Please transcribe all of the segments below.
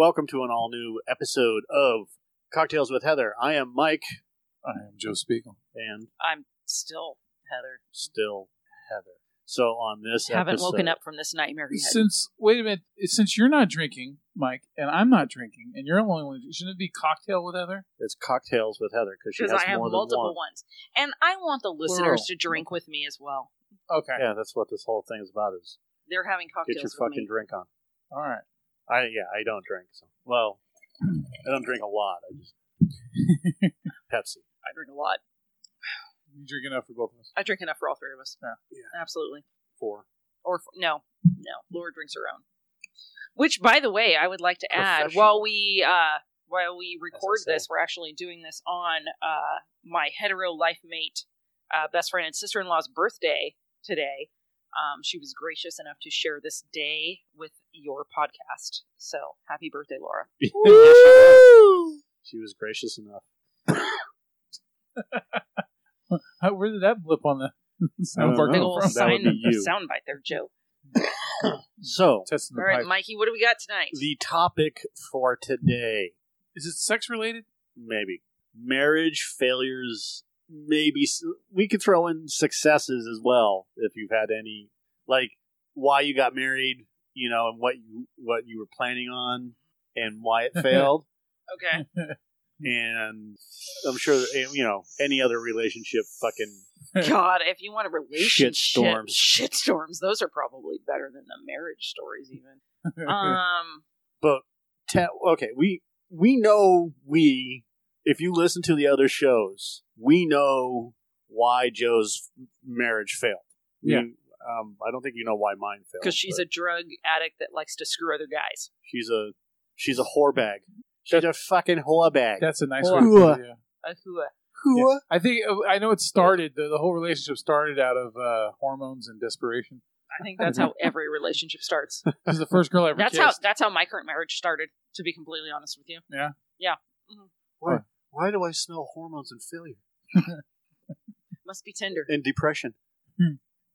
Welcome to an all new episode of Cocktails with Heather. I am Mike, I am Joe Spiegel. and I'm still Heather. still Heather. So on this Haven't episode, woken up from this nightmare yet. Since wait a minute, since you're not drinking, Mike, and I'm not drinking, and you're the only one, shouldn't it be cocktail with Heather? It's Cocktails with Heather because she has I have more multiple than one. ones. And I want the listeners Plural. to drink with me as well. Okay, Yeah, that's what this whole thing is about. Is They're having cocktails. get your with fucking me. drink on. all right. I yeah, I don't drink. So well, I don't drink a lot. I just Pepsi. I drink a lot. You drink enough for both of us. I drink enough for all three of us. Yeah. Yeah. Absolutely. Four. Or f- no, no. Laura drinks her own. Which, by the way, I would like to add while we uh, while we record this, we're actually doing this on uh, my hetero life mate, uh, best friend, and sister in law's birthday today. Um, she was gracious enough to share this day with your podcast. So happy birthday, Laura! Yes, she was. She was gracious enough. How, where did that blip on the sound don't bar. Big come old from? That would sign, be you. soundbite there, Joe. So Testing All right, pipe. Mikey, what do we got tonight? the topic for today, Is it sex related? maybe marriage failures. Maybe we could throw in successes as well if you've had any, like why you got married, you know, and what you what you were planning on, and why it failed. Okay. and I'm sure you know any other relationship fucking God, if you want a relationship Shitstorms. shitstorms, those are probably better than the marriage stories, even. Um, but te- okay we we know we if you listen to the other shows we know why joe's marriage failed We- Yeah. um, i don't think you know why mine failed because she's a drug addict that likes to screw other guys. she's a she's a whore bag she's a fucking whore bag That's a nice Or- way to yeah. A hua. Yeah. I think I know it started. The, the whole relationship started out of uh, hormones and desperation. I think that's how every relationship starts. This is the first girl I ever That's kissed. how that's how my current marriage started. To be completely honest with you, why, why do i smell hormones and failure must be tender. and depression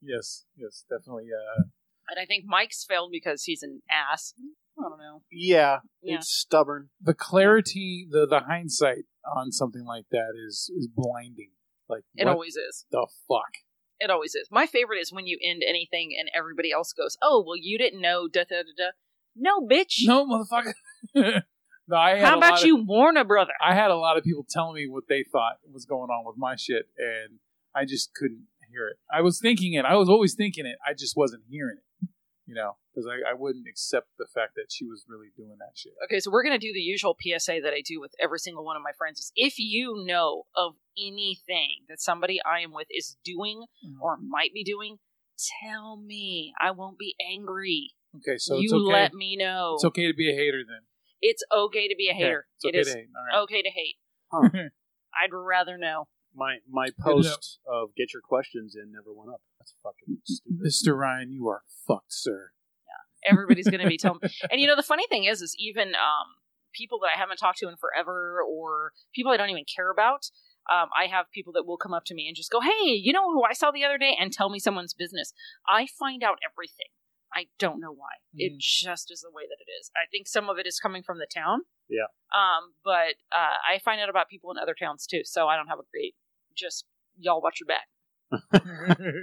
Yes, yes, definitely. Uh, And I think Mike's failed because he's an ass. I don't know. yeah, Yeah. it's stubborn the clarity, the the hindsight on something like that is is blinding. Like It always is. the fuck? It always is. My favorite is when you end anything and everybody else goes, "Oh, well, you didn't know." Da da da da. No, bitch. No, motherfucker. no, I had How a about of- you warn a brother? I had a lot of people telling me what they thought was going on with my shit, and I just couldn't hear it. I was thinking it. I was always thinking it. I just wasn't hearing it. You know, because I, I wouldn't accept the fact that she was really doing that shit. Okay, so we're going to do the usual PSA that I do with every single one of my friends. Is if you know of anything that somebody I am with is doing Mm. or might be doing, tell me. I won't be angry. Okay, so you it's okay. let me know. It's okay to be a hater then. It's okay to be a Okay, hater. It's okay is to hate. All right. okay to hate. Huh. I'd rather know. my my post of get your questions in never went up that's fucking stupid Mr. Ryan, you are fucked, sir. Yeah. Everybody's going to be telling. And you know, the funny thing is, is even um, people that I haven't talked to in forever, or people I don't even care about. Um, I have people that will come up to me and just go, "Hey, you know who I saw the other day?" and tell me someone's business. I find out everything. I don't know why. It Mhm. just is the way that it is. I think some of it is coming from the town. Yeah. Um, but uh, I find out about people in other towns too. So I don't have a great. Just y'all watch your back,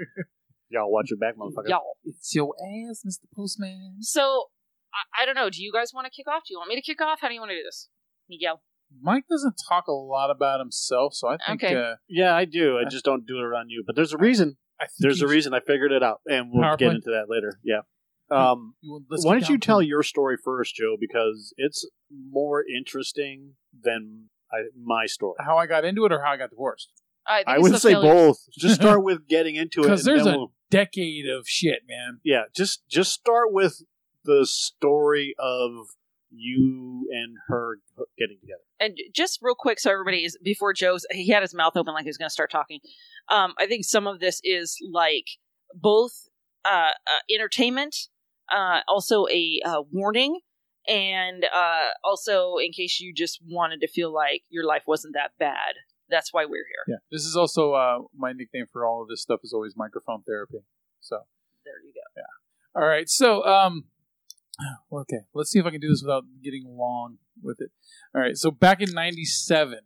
y'all watch your back motherfucker y'all. it's your ass, Mr. Postman. So I, I don't know. Do you guys want to kick off? Do you want me to kick off? How do you want to do this, Miguel? Mike doesn't talk a lot about himself, so I think Okay. uh, Yeah, I do. I just don't do it around you. But there's a reason. I think There's a reason. I figured it out, and we'll Power get into that later. Yeah. Um, You- let's why get don't you tell it. your story first, Joe? Because it's more interesting than I, my story. how I got into it or how I got divorced? I, I would the say failure. both. Just start with getting into it, 'Cause and there's then a- we'll- Decade of shit, man. yeah. Just just start with the story of you and her getting together. And just real quick, so everybody is before Joe's, he had his mouth open like he was going to start talking. Um, I think some of this is like both uh, uh, entertainment, uh, also a uh, warning, and uh, also in case you just wanted to feel like your life wasn't that bad. That's why we're here. Yeah. This is also uh, my nickname for all of this stuff is always microphone therapy. So There you go. Yeah. All right. So, um, Okay, let's see if I can do this without getting long with it. All right, so back in '97,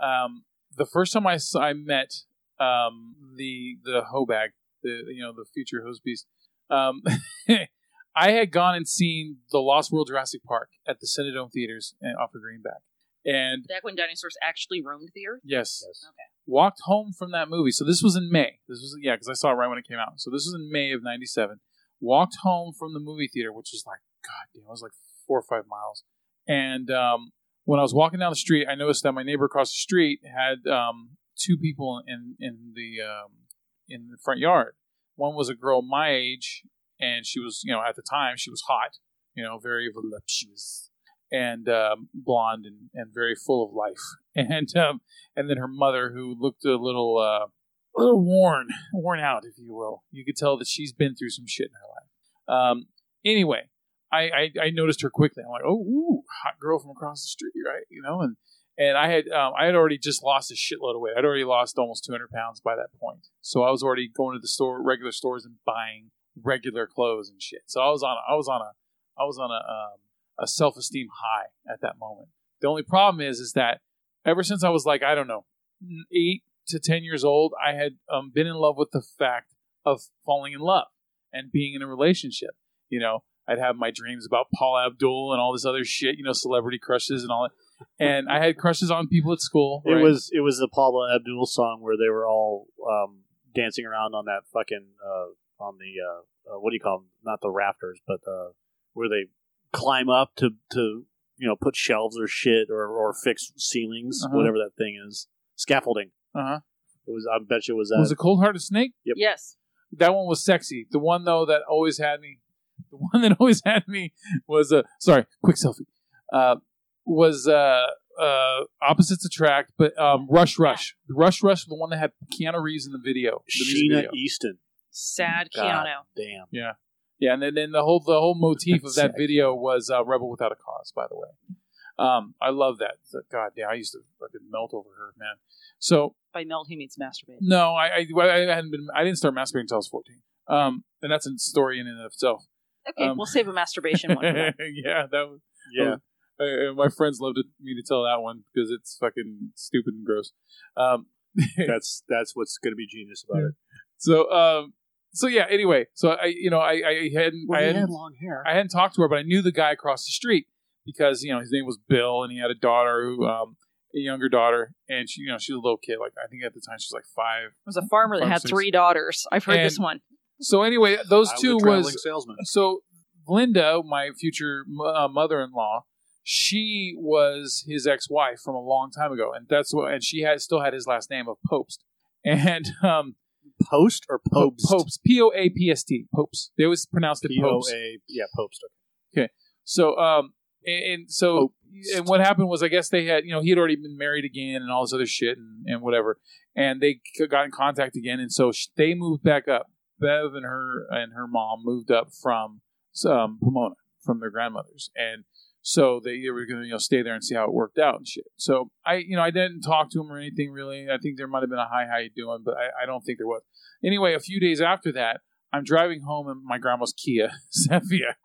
um, the first time I saw, I met um, the the Hobag, the you know the future host beast, um, I had gone and seen the Lost World Jurassic Park at the Cinedome theaters and off of Greenback, and Back when dinosaurs actually roamed the earth. yes, Okay. walked home from that movie. So this was in May. This was yeah, because I saw it right when it came out. So this was in May of '97. Walked home from the movie theater, which was like God damn, it was like four or five miles. And um, when I was walking down the street, I noticed that my neighbor across the street had um, two people in in the um, in the front yard. One was a girl my age, and she was you know at the time she was hot, you know, very voluptuous and um, blonde and, and very full of life. And um, and then her mother, who looked a little uh, a little worn, worn out, if you will. You could tell that she's been through some shit in her life. Um, anyway, I, I, I noticed her quickly. I'm like, oh, ooh, hot girl from across the street, right? You know, and and I had um, I had already just lost a shitload of weight. I'd already lost almost 200 pounds by that point. So I was already going to the store, regular stores, and buying regular clothes and shit. So I was on I was on a I was on a um, a self esteem high at that moment. The only problem is is that ever since I was like I don't know eight to ten years old, I had um, been in love with the fact of falling in love and being in a relationship. You know, I'd have my dreams about Paula Abdul and all this other shit. You know, celebrity crushes and all that. And I had crushes on people at school. It right? was it was the Paula Abdul song where they were all um, dancing around on that fucking uh, on the uh, uh, what do you call them? Not the rafters, but uh, where they climb up to to you know put shelves or shit or or fix ceilings, Uh-huh. whatever that thing is, scaffolding. uh huh. It was. I bet you it was that. Was it Cold Hearted Snake? Yep. Yes. that one was sexy. The one though that always had me, the one that always had me was uh sorry, quick selfie. Uh, was uh uh opposites attract, but um Rush Rush, Rush Rush, the one that had Keanu Reeves in the video, the Sheena video. Easton. Sad God Keanu. damn. Yeah, Yeah, and then, then the whole the whole motif of that video was uh, "Rebel Without a Cause." By the way, um, I love that. God damn, I used to fucking melt over her, man. So By melt, he means masturbate. no, I, I I hadn't been I didn't start masturbating until I was fourteen. Um, and that's a story in and of itself. Okay, Um, we'll save a masturbation one. For that. yeah, that was Yeah. uh, my friends loved it, me to tell that one because it's fucking stupid and gross. Um, that's that's what's going to be genius about it. so um, so yeah. Anyway, so I you know I I hadn't I hadn't had long hair. I hadn't talked to her, but I knew the guy across the street because you know his name was Bill, and he had a daughter who, um, a younger daughter, and she, you know, she was a little kid. Like I think at the time she was like five. It was a farmer that had six. three daughters. I've heard And- this one. So anyway, those I was two a traveling was salesman. so Linda, my future uh, mother-in-law. She was his ex-wife from a long time ago, and that's what. And she had still had his last name of Poapst, and um, Post or Popes? Poapst, P O A P S T, Popes. They always pronounced it P O Popes. A. Yeah, Popes. Okay. So, um, and, and so, and what happened was, I guess they had, you know, he had already been married again and all this other shit and, and whatever, and they got in contact again, and so sh- they moved back up. Bev and her and her mom moved up from um, Pomona from their grandmothers, and so they, they were going to you know stay there and see how it worked out and shit. So I, you know, I didn't talk to him or anything really. I think there might have been a hi, how you doing, but I, I don't think there was. Anyway, a few days after that, I'm driving home in my grandma's Kia Zephyr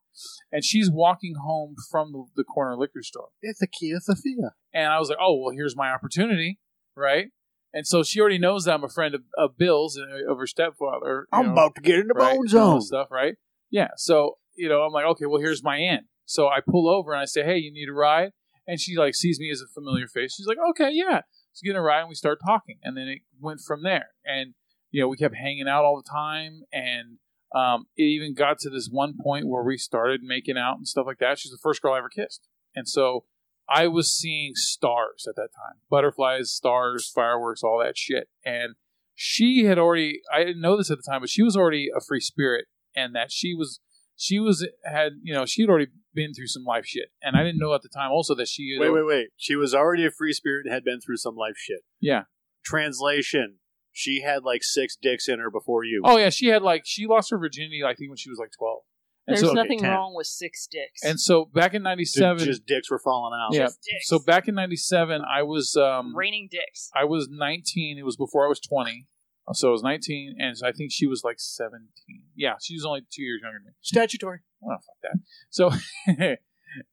and she's walking home from the, the corner liquor store. It's a Kia Sephia. And I was like, oh, well, here's my opportunity, right? And so she already knows that I'm a friend of, of Bill's, and of her stepfather. I'm know, about to get in the right, bone zone. stuff, right? Yeah. So, you know, I'm like, okay, well, here's my aunt. So I pull over and I say, hey, you need a ride? And she, like, sees me as a familiar face. She's like, okay, yeah. Let's get a ride and we start talking. And then it went from there. And, you know, we kept hanging out all the time. And um, it even got to this one point where we started making out and stuff like that. She's the first girl I ever kissed. And so I was seeing stars at that time butterflies, stars, fireworks, all that shit. And she had already, I didn't know this at the time, but she was already a free spirit and that she was, she was, had, you know, she had already been through some life shit. And I didn't know at the time also that she had, Wait, wait, wait. She was already a free spirit and had been through some life shit. Yeah. Translation. She had like six dicks in her before you. Oh, yeah. She had like, she lost her virginity, I think, when she was like 12. And There's so, nothing 10. wrong with six dicks. and so back in 97, Just dicks were falling out. Yeah. Just dicks. so back in 97, I was, um, raining dicks. I was 19. It was before I was 20. So I was 19, and I think she was like 17. Yeah, she was only two years younger than me. Statutory. Well, fuck that. So,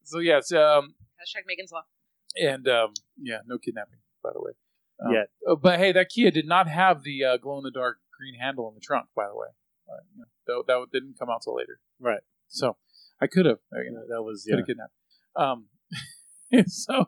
so yes, um, Hashtag Megan's Law. and um, yeah, no kidnapping, by the way. Um, Yet. uh, but hey, that Kia did not have the uh, glow in the dark green handle in the trunk, by the way. Uh, you know, that, that didn't come out till later. Right. So I could have, uh, you know, That was could yeah. have kidnapped. Um, so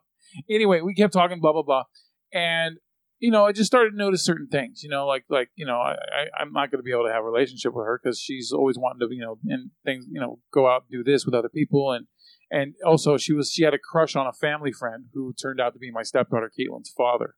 anyway, we kept talking, blah blah blah, and you know, I just started to notice certain things. You know, like like you know, I, I I'm not going to be able to have a relationship with her because she's always wanting to, you know, and things, you know, go out and do this with other people, and and also she was she had a crush on a family friend who turned out to be my stepdaughter Caitlin's father.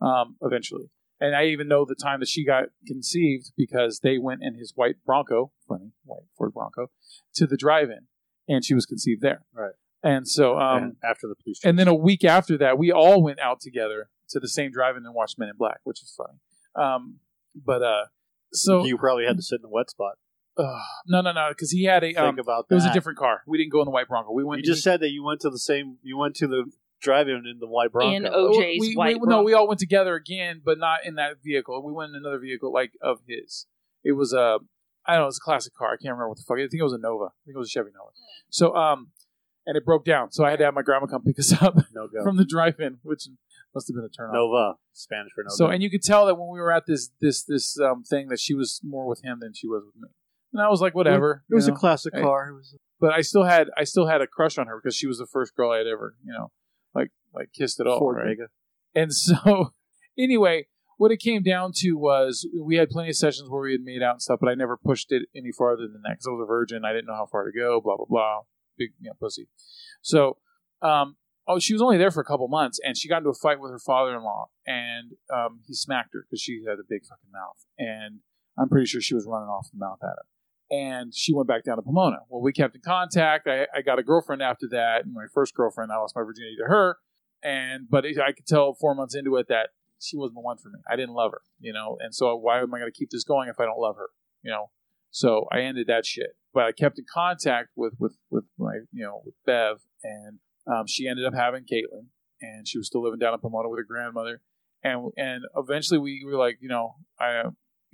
Um, eventually, and I even know the time that she got conceived because they went in his white Bronco, funny white Ford Bronco, to the drive-in, and she was conceived there. Right. And so, um, And after the police, and then a week after that, we all went out together to the same drive-in and watched Men in Black, which is funny. Um, but uh, so you probably had to sit in the wet spot. uh, no, no, no, because he had a Think um, about it was a different car. We didn't go in the white Bronco. We went. You just said that you went to the same. You went to the drive-in in the white Bronco. In OJ's we, white. we, no, we all went together again, but not in that vehicle. We went in another vehicle like of his. It was a, I don't know, it was a classic car. I can't remember what the fuck. I think it was a Nova. I think it was a Chevy Nova. So um, and it broke down. So I had to have my grandma come pick us up no go. from the drive-in, which must have been a turn on. Nova, Spanish for Nova. So and you could tell that when we were at this this this um thing that she was more with him than she was with me. And I was like, whatever. it was you a classic Hey. car. It was but I still had I still had a crush on her because she was the first girl I had ever you know like like kissed at a all. Ford right? Vega. And so anyway, what it came down to was we had plenty of sessions where we had made out and stuff, but I never pushed it any farther than that because I was a virgin. I didn't know how far to go. Blah blah blah. Big you know, pussy. So um. Oh, she was only there for a couple months, and she got into a fight with her father-in-law, and um, he smacked her because she had a big fucking mouth, and I'm pretty sure she was running off the mouth at him and she went back down to Pomona. Well, we kept in contact. I, I got a girlfriend after that, and my first girlfriend. I lost my virginity to her, and but I could tell four months into it that she wasn't the one for me. I didn't love her, you know, and so why am I going to keep this going if I don't love her, you know? So I ended that shit, but I kept in contact with with with my you know with Bev, and um, she ended up having Caitlin, and she was still living down in Pomona with her grandmother, and and eventually we were like, you know, I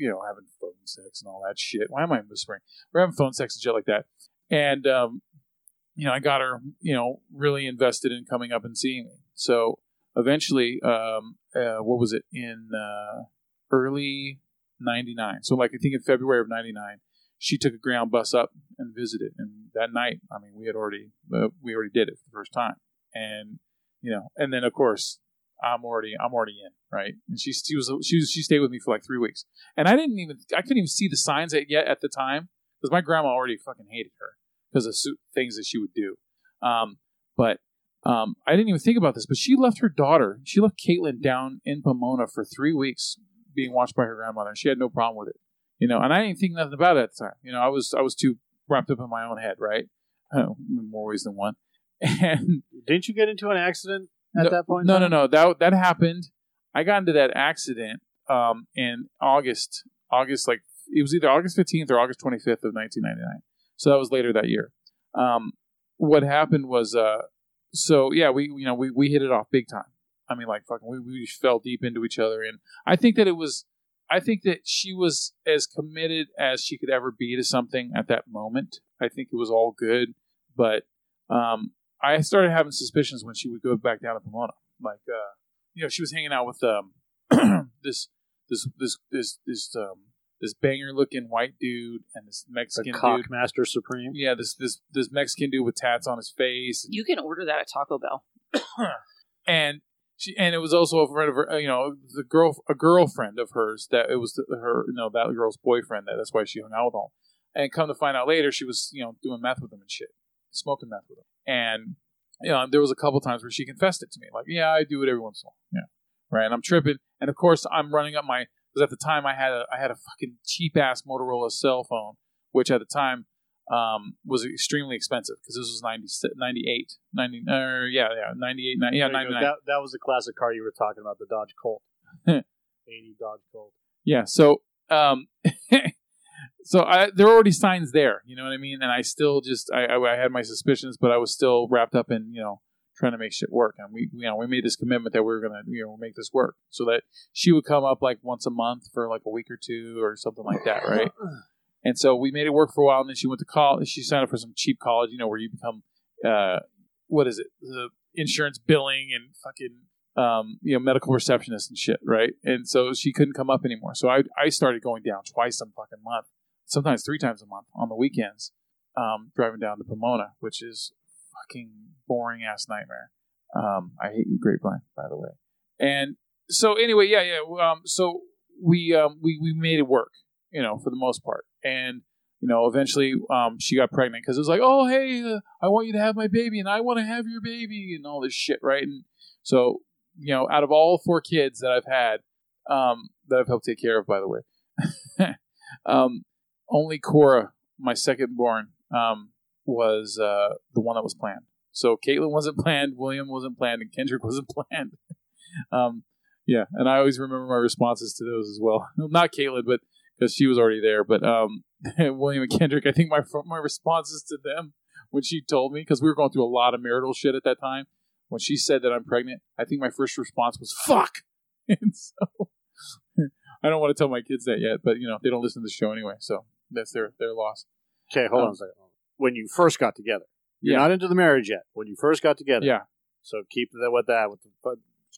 you know, having phone sex and all that shit. Why am I whispering? We're having phone sex and shit like that. And, um, you know, I got her, you know, really invested in coming up and seeing me. So eventually, um, uh, what was it in uh, early '99? So, like, I think in February of '99, she took a ground bus up and visited. And that night, I mean, we had already uh, we already did it for the first time. And you know, and then of course, I'm already I'm already in, right? And she she was she was, she stayed with me for like three weeks, and I didn't even I couldn't even see the signs yet at the time because my grandma already fucking hated her because of things that she would do. Um, but um, I didn't even think about this, but she left her daughter, she left Caitlin down in Pomona for three weeks being watched by her grandmother, and she had no problem with it, you know. And I didn't think nothing about it at the time, you know. I was I was too wrapped up in my own head, right? Uh, more ways than one, and Didn't you get into an accident at no, that point? No, no, no. That that happened. I got into that accident um, in August. August, like it was either August fifteenth or August twenty fifth of nineteen ninety nine. So that was later that year. Um, what happened was, uh, so yeah, we you know we we hit it off big time. I mean, like fucking, we we fell deep into each other, and I think that it was. I think that she was as committed as she could ever be to something at that moment. I think it was all good, but um, I started having suspicions when she would go back down to Pomona. Like, uh, you know, she was hanging out with um, this this this this this um, this banger looking white dude and this The Mexican dude. Cockmaster Supreme. Yeah, this this this Mexican dude with tats on his face, You can order that at Taco Bell. and she and it was also a friend of her. uh, You know, the girl a girlfriend of hers that it was her. You know, that girl's boyfriend. That that's why she hung out with him. And come to find out later, she was you know doing meth with him and shit, smoking meth with him. And you know, there was a couple times where she confessed it to me, like, yeah, I do it every once in a while. Yeah, right. And I'm tripping, and of course, I'm running up my because at the time I had a I had a fucking cheap ass Motorola cell phone, which at the time um, was extremely expensive because this was 90, 98, 90, uh, yeah, yeah, 98, 90, yeah, There you go. 99. That, that was the classic car you were talking about, the Dodge Colt. 80 Dodge Colt. Yeah. So, um, so I, there were already signs there, you know what I mean? And I still just, I, I, I had my suspicions, but I was still wrapped up in, you know, trying to make shit work. And we, you know, we made this commitment that we were going to, you know, make this work so that she would come up like once a month for like a week or two or something like that. Right. And so we made it work for a while, and then she went to college. She signed up for some cheap college, you know, where you become, uh, what is it, the insurance billing and fucking, um, you know, medical receptionist and shit, right? And so she couldn't come up anymore. So I I started going down twice a fucking month, sometimes three times a month on the weekends, um, driving down to Pomona, which is fucking boring ass nightmare. Um, I hate you, Grapevine, by the way. And so anyway, yeah, yeah. Um, so we um we we made it work, you know, for the most part. And you know, eventually, um, she got pregnant because it was like, oh, hey, uh, I want you to have my baby, and I want to have your baby, and all this shit, right? And so, you know, out of all four kids that I've had, um, that I've helped take care of, by the way, um, only Cora, my second born, um, was uh, the one that was planned. So Caitlin wasn't planned, William wasn't planned, and Kendrick wasn't planned. um, yeah, and I always remember my responses to those as well. Not Caitlin, but because she was already there. But um, William and Kendrick, I think my my responses to them when she told me because we were going through a lot of marital shit at that time. When she said that I'm pregnant, I think my first response was "fuck," and so I don't want to tell my kids that yet. But you know, they don't listen to the show anyway, so that's their their loss. Okay, hold Um, on a second. When you first got together, you're Yeah. not into the marriage yet. When you first got together, Yeah, So keep that with that. With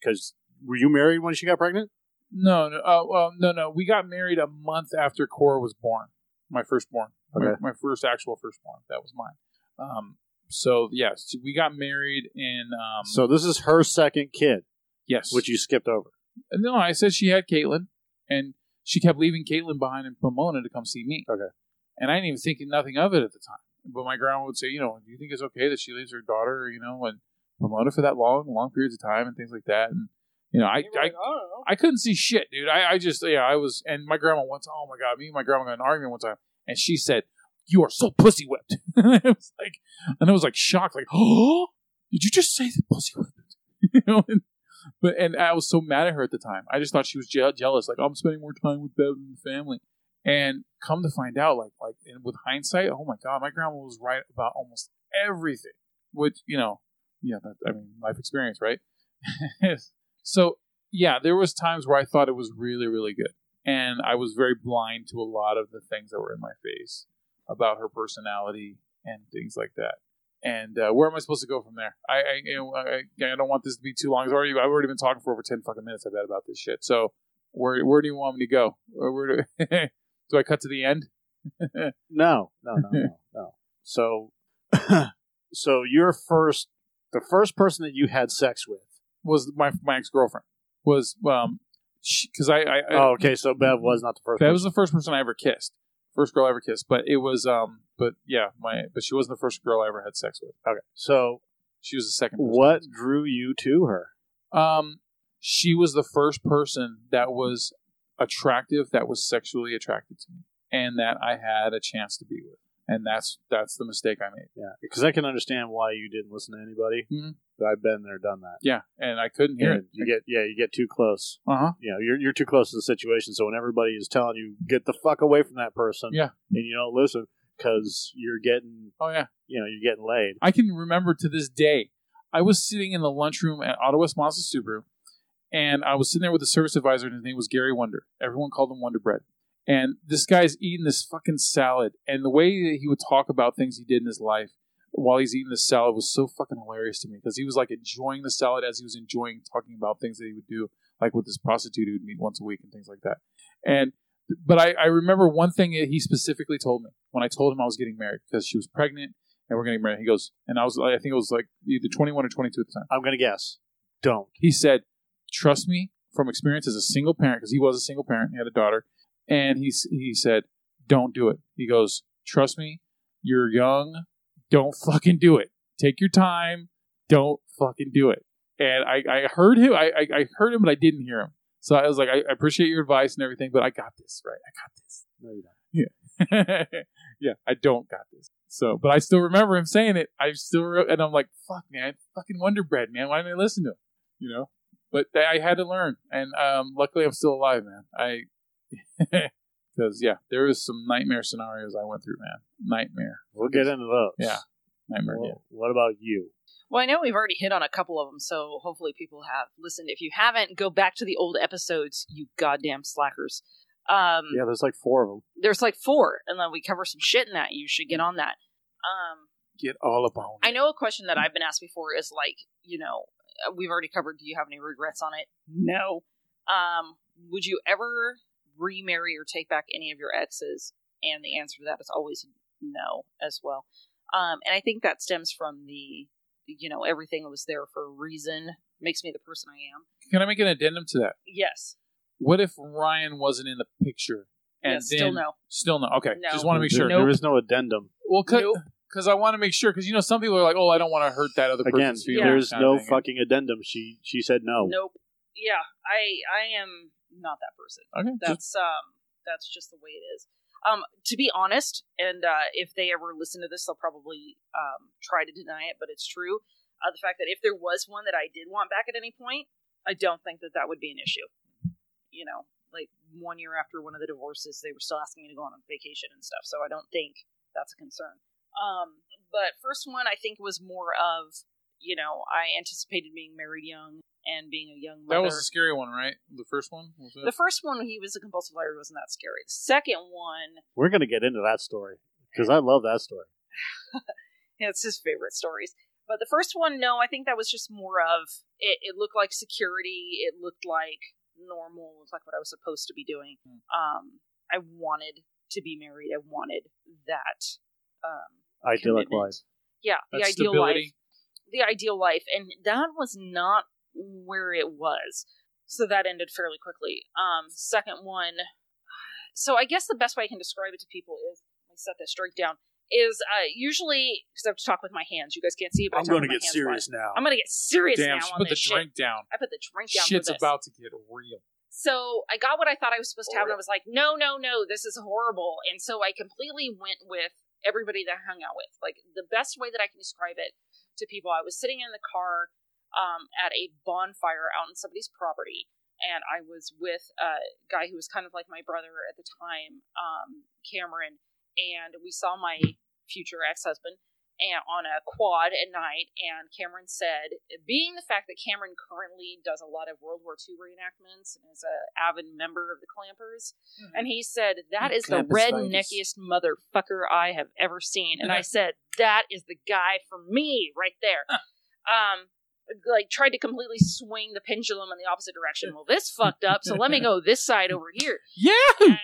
because were you married when she got pregnant? No, no, uh, well, no, no. We got married a month after Cora was born, my firstborn, my, Okay. my first actual firstborn. That was mine. Um, so yes, we got married in. Um, So this is her second kid, yes, which you skipped over. No, I said she had Caitlin, and she kept leaving Caitlin behind in Pomona to come see me. Okay. And I didn't even think nothing of it at the time. But my grandma would say, you know, do you think it's okay that she leaves her daughter, you know, in Pomona for that long, long periods of time and things like that? And you know, I, I, I couldn't see shit, dude. I, I just, yeah, I was, and my grandma once, oh my god, me and my grandma got an argument one time, and she said, "You are so pussy whipped." it was like, and I was like shocked, like, oh, did you just say the pussy whipped? you know, and, but and I was so mad at her at the time. I just thought she was je- jealous, like I'm spending more time with Bev and the family. And come to find out, like, like, with hindsight, oh my god, my grandma was right about almost everything. Which you know, yeah, that, I mean, life experience, right? so yeah, there was times where I thought it was really, really good, and I was very blind to a lot of the things that were in my face about her personality and things like that. And uh, where am I supposed to go from there? I, I, you know, I, I don't want this to be too long. It's already, I've already been talking for over ten fucking minutes. I bet about this shit. So where, where do you want me to go? Where, where do, do I cut to the end? No, no, no, no, no. So, so your first, the first person that you had sex with. Was my my ex girlfriend was um because I, I, I Oh, okay. So Bev was not the first. that person. was the first person I ever kissed, first girl I ever kissed. But it was um but yeah my but she wasn't the first girl I ever had sex with. okay. So She was the second. person. what drew you to her? Um, she was the first person that was attractive, that was sexually attracted to me, and that I had a chance to be with. And that's that's the mistake I made. Yeah, because I can understand why you didn't listen to anybody. Mhm. But I've been there, done that. Yeah, and I couldn't hear And it. You get, yeah, you get too close. Uh huh. You know, you're you're too close to the situation. So when everybody is telling you get the fuck away from that person, Yeah. and you don't listen because you're getting, Oh yeah. you know, you're getting laid. I can remember to this day. I was sitting in the lunchroom at Ottawa Mazda Subaru, and I was sitting there with the service advisor, and his name was Gary Wonder. Everyone called him Wonder Bread. And this guy's eating this fucking salad, and the way that he would talk about things he did in his life while he's eating this salad was so fucking hilarious to me because he was like enjoying the salad as he was enjoying talking about things that he would do, like with this prostitute he would meet once a week and things like that. And but I, I remember one thing that he specifically told me when I told him I was getting married because she was pregnant and we're getting married. He goes, and I was, I think it was like either 21 or 22 at the time. I'm gonna guess. Don't. He said, "Trust me from experience as a single parent, because he was a single parent, he had a daughter, and he he said, don't do it." He goes, "Trust me, you're young, don't fucking do it. Take your time, don't fucking do it." And I, I heard him, I, I, I heard him, but I didn't hear him. So I was like, I, I appreciate your advice and everything, but I got this, right? I got this. No, you don't. yeah, I don't got this. So, but I still remember him saying it. I still, re- and I'm like, fuck, man, fucking Wonder Bread, man. Why didn't I listen to him? You know? But I had to learn, and um, luckily I'm still alive, man. I, because yeah, there was some nightmare scenarios I went through, man. Nightmare, We'll get into those. Yeah. nightmare. Well, yeah. What about you? Well, I know we've already hit on a couple of them, so hopefully people have listened. If you haven't, go back to the old episodes, you goddamn slackers. Um, Yeah, there's like four of them. there's like four, and then we cover some shit in that. You should get on that. Um, Get all about it. I know a question that I've been asked before is like, you know, uh, we've already covered. Do you have any regrets on it? No. Um, would you ever remarry or take back any of your exes? And the answer to that is always no, as well. Um, and I think that stems from the, you know, everything was there for a reason. Makes me the person I am. Can I make an addendum to that? Yes. What if Ryan wasn't in the picture? And yes. then, Still no. Still no. Okay. No. Just want to make sure. There, there is no addendum. Well, Nope. because I want to make sure. Because you know, some people are like, "Oh, I don't want to hurt that other Again, person's feelings." there's no fucking addendum. She she said no. Nope. Yeah, I I am not that person. Okay. That's um that's just the way it is. Um, to be honest, and uh, if they ever listen to this, they'll probably um, try to deny it, but it's true. Uh, the fact that if there was one that I did want back at any point, I don't think that that would be an issue. You know, like one year after one of the divorces, they were still asking me to go on a vacation and stuff, so I don't think that's a concern. Um, but first one, I think was more of, you know, I anticipated being married young and being a young mother. that was a scary one, right? The first one was it? The first one, he was a compulsive liar, wasn't that scary. The second one, We're gonna get into that story because I love that story. it's his favorite stories. But the first one, no, I think that was just more of it. It looked like security. It looked like normal. It looked like what I was supposed to be doing. Hmm. Um, I wanted to be married. I wanted that. Um, Idyllic commitment. life. Yeah, the That ideal stability. life. The ideal life, and that was not where it was. So that ended fairly quickly. Um, second one. So I guess the best way I can describe it to people is let me set this straight down. Is uh, usually because I have to talk with my hands. You guys can't see it, but I'm gonna get serious now. I'm gonna get serious Damn, now put the shit. drink down. I put the drink down. Shit's about to get real. So I got what I thought I was supposed to have, and I was like, no, no, no, this is horrible. And so I completely went with everybody that I hung out with. Like the best way that I can describe it to people, I was sitting in the car um, at a bonfire out on somebody's property, and I was with a guy who was kind of like my brother at the time, um, Cameron, and we saw my future ex-husband and on a quad at night and Cameron said being the fact that Cameron currently does a lot of World War II reenactments and is a avid member of the Clampers and he said that is the Clampus redneckiest motherfucker I have ever seen. And I said that is the guy for me right there. Um like tried to completely swing the pendulum in the opposite direction. Well this fucked up so let me go this side over here. Yeah,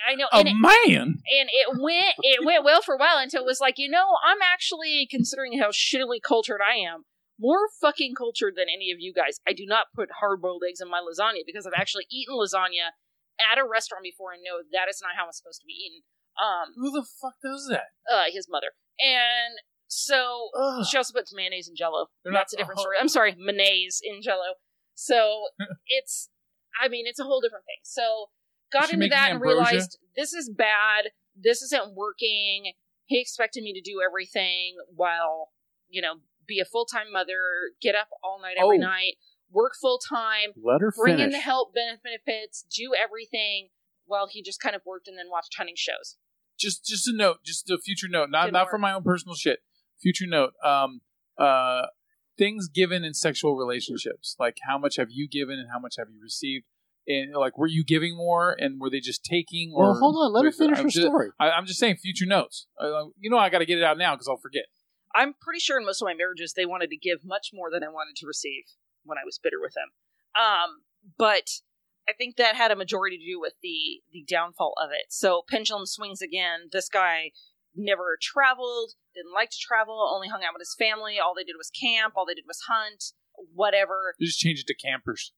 I know a and it, man. and it went it went well for a while until it was like you know i'm actually considering how shittily cultured i am more fucking cultured than any of you guys. I do not put hard-boiled eggs in my lasagna because i've actually eaten lasagna at a restaurant before and know that is not how it's supposed to be eaten. Um Who the fuck does that? uh his mother. And so Ugh. she also puts mayonnaise in jello They're that's not- a different oh. story i'm sorry mayonnaise in jello so it's i mean it's a whole different thing so got she into that and realized this is bad this isn't working he expected me to do everything while you know be a full-time mother get up all night every Oh. night work full-time Let her bring finish. in the help benefits do everything while he just kind of worked and then watched hunting shows Just, just a note, just a future note, not Didn't not work. for my own personal shit. Future note. Um, uh, things given in sexual relationships, like how much have you given and how much have you received, and like were you giving more and were they just taking? Or well, hold on. Let her finish I'm her just- story. I, I'm just saying future notes. Uh, you know, I got to get it out now because I'll forget. I'm pretty sure in most of my marriages they wanted to give much more than I wanted to receive when I was bitter with them. Um, but I think that had a majority to do with the the downfall of it. So pendulum swings again. This guy never traveled, didn't like to travel, only hung out with his family. All they did was camp. All they did was hunt. Whatever. You just change it to campers.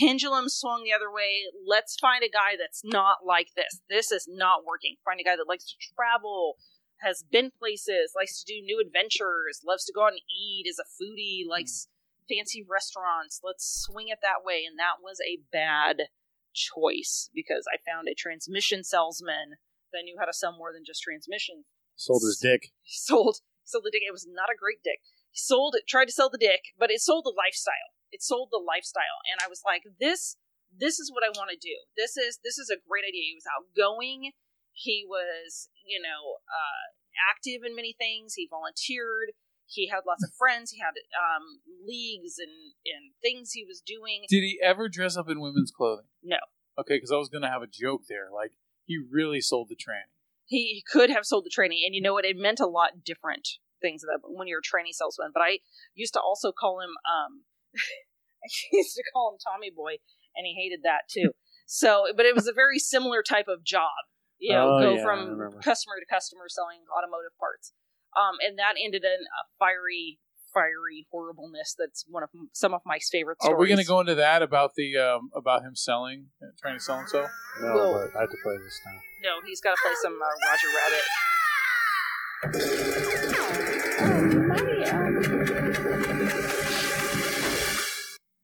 Pendulum swung the other way. Let's find a guy that's not like this. This is not working. Find a guy that likes to travel, has been places, likes to do new adventures, loves to go out and eat, is a foodie, hmm. likes fancy restaurants. Let's swing it that way. And that was a bad choice because I found a transmission salesman that knew how to sell more than just transmission. Sold his dick. He sold sold the dick. It was not a great dick. He sold it, tried to sell the dick, but it sold the lifestyle. It sold the lifestyle, and I was like, this this is what I want to do. This is this is a great idea. He was outgoing. He was, you know, uh, active in many things. He volunteered. He had lots of friends. He had um, leagues and, and things he was doing. Did he ever dress up in women's clothing? No. Okay, because I was gonna have a joke there. Like he really sold the tranny. he could have sold the tranny and you know what? It meant a lot different things that when you're a tranny salesman but i used to also call him um i used to call him tommy boy and he hated that too. So but it was a very similar type of job you know Oh, go yeah, from customer to customer selling automotive parts. Um and that ended in a fiery fiery horribleness that's one of some of my favorite stories Are we going to go into that about the um, about him selling, uh, trying to sell himself? No, Well- but I have to play this now. no he's got to play some uh, roger rabbit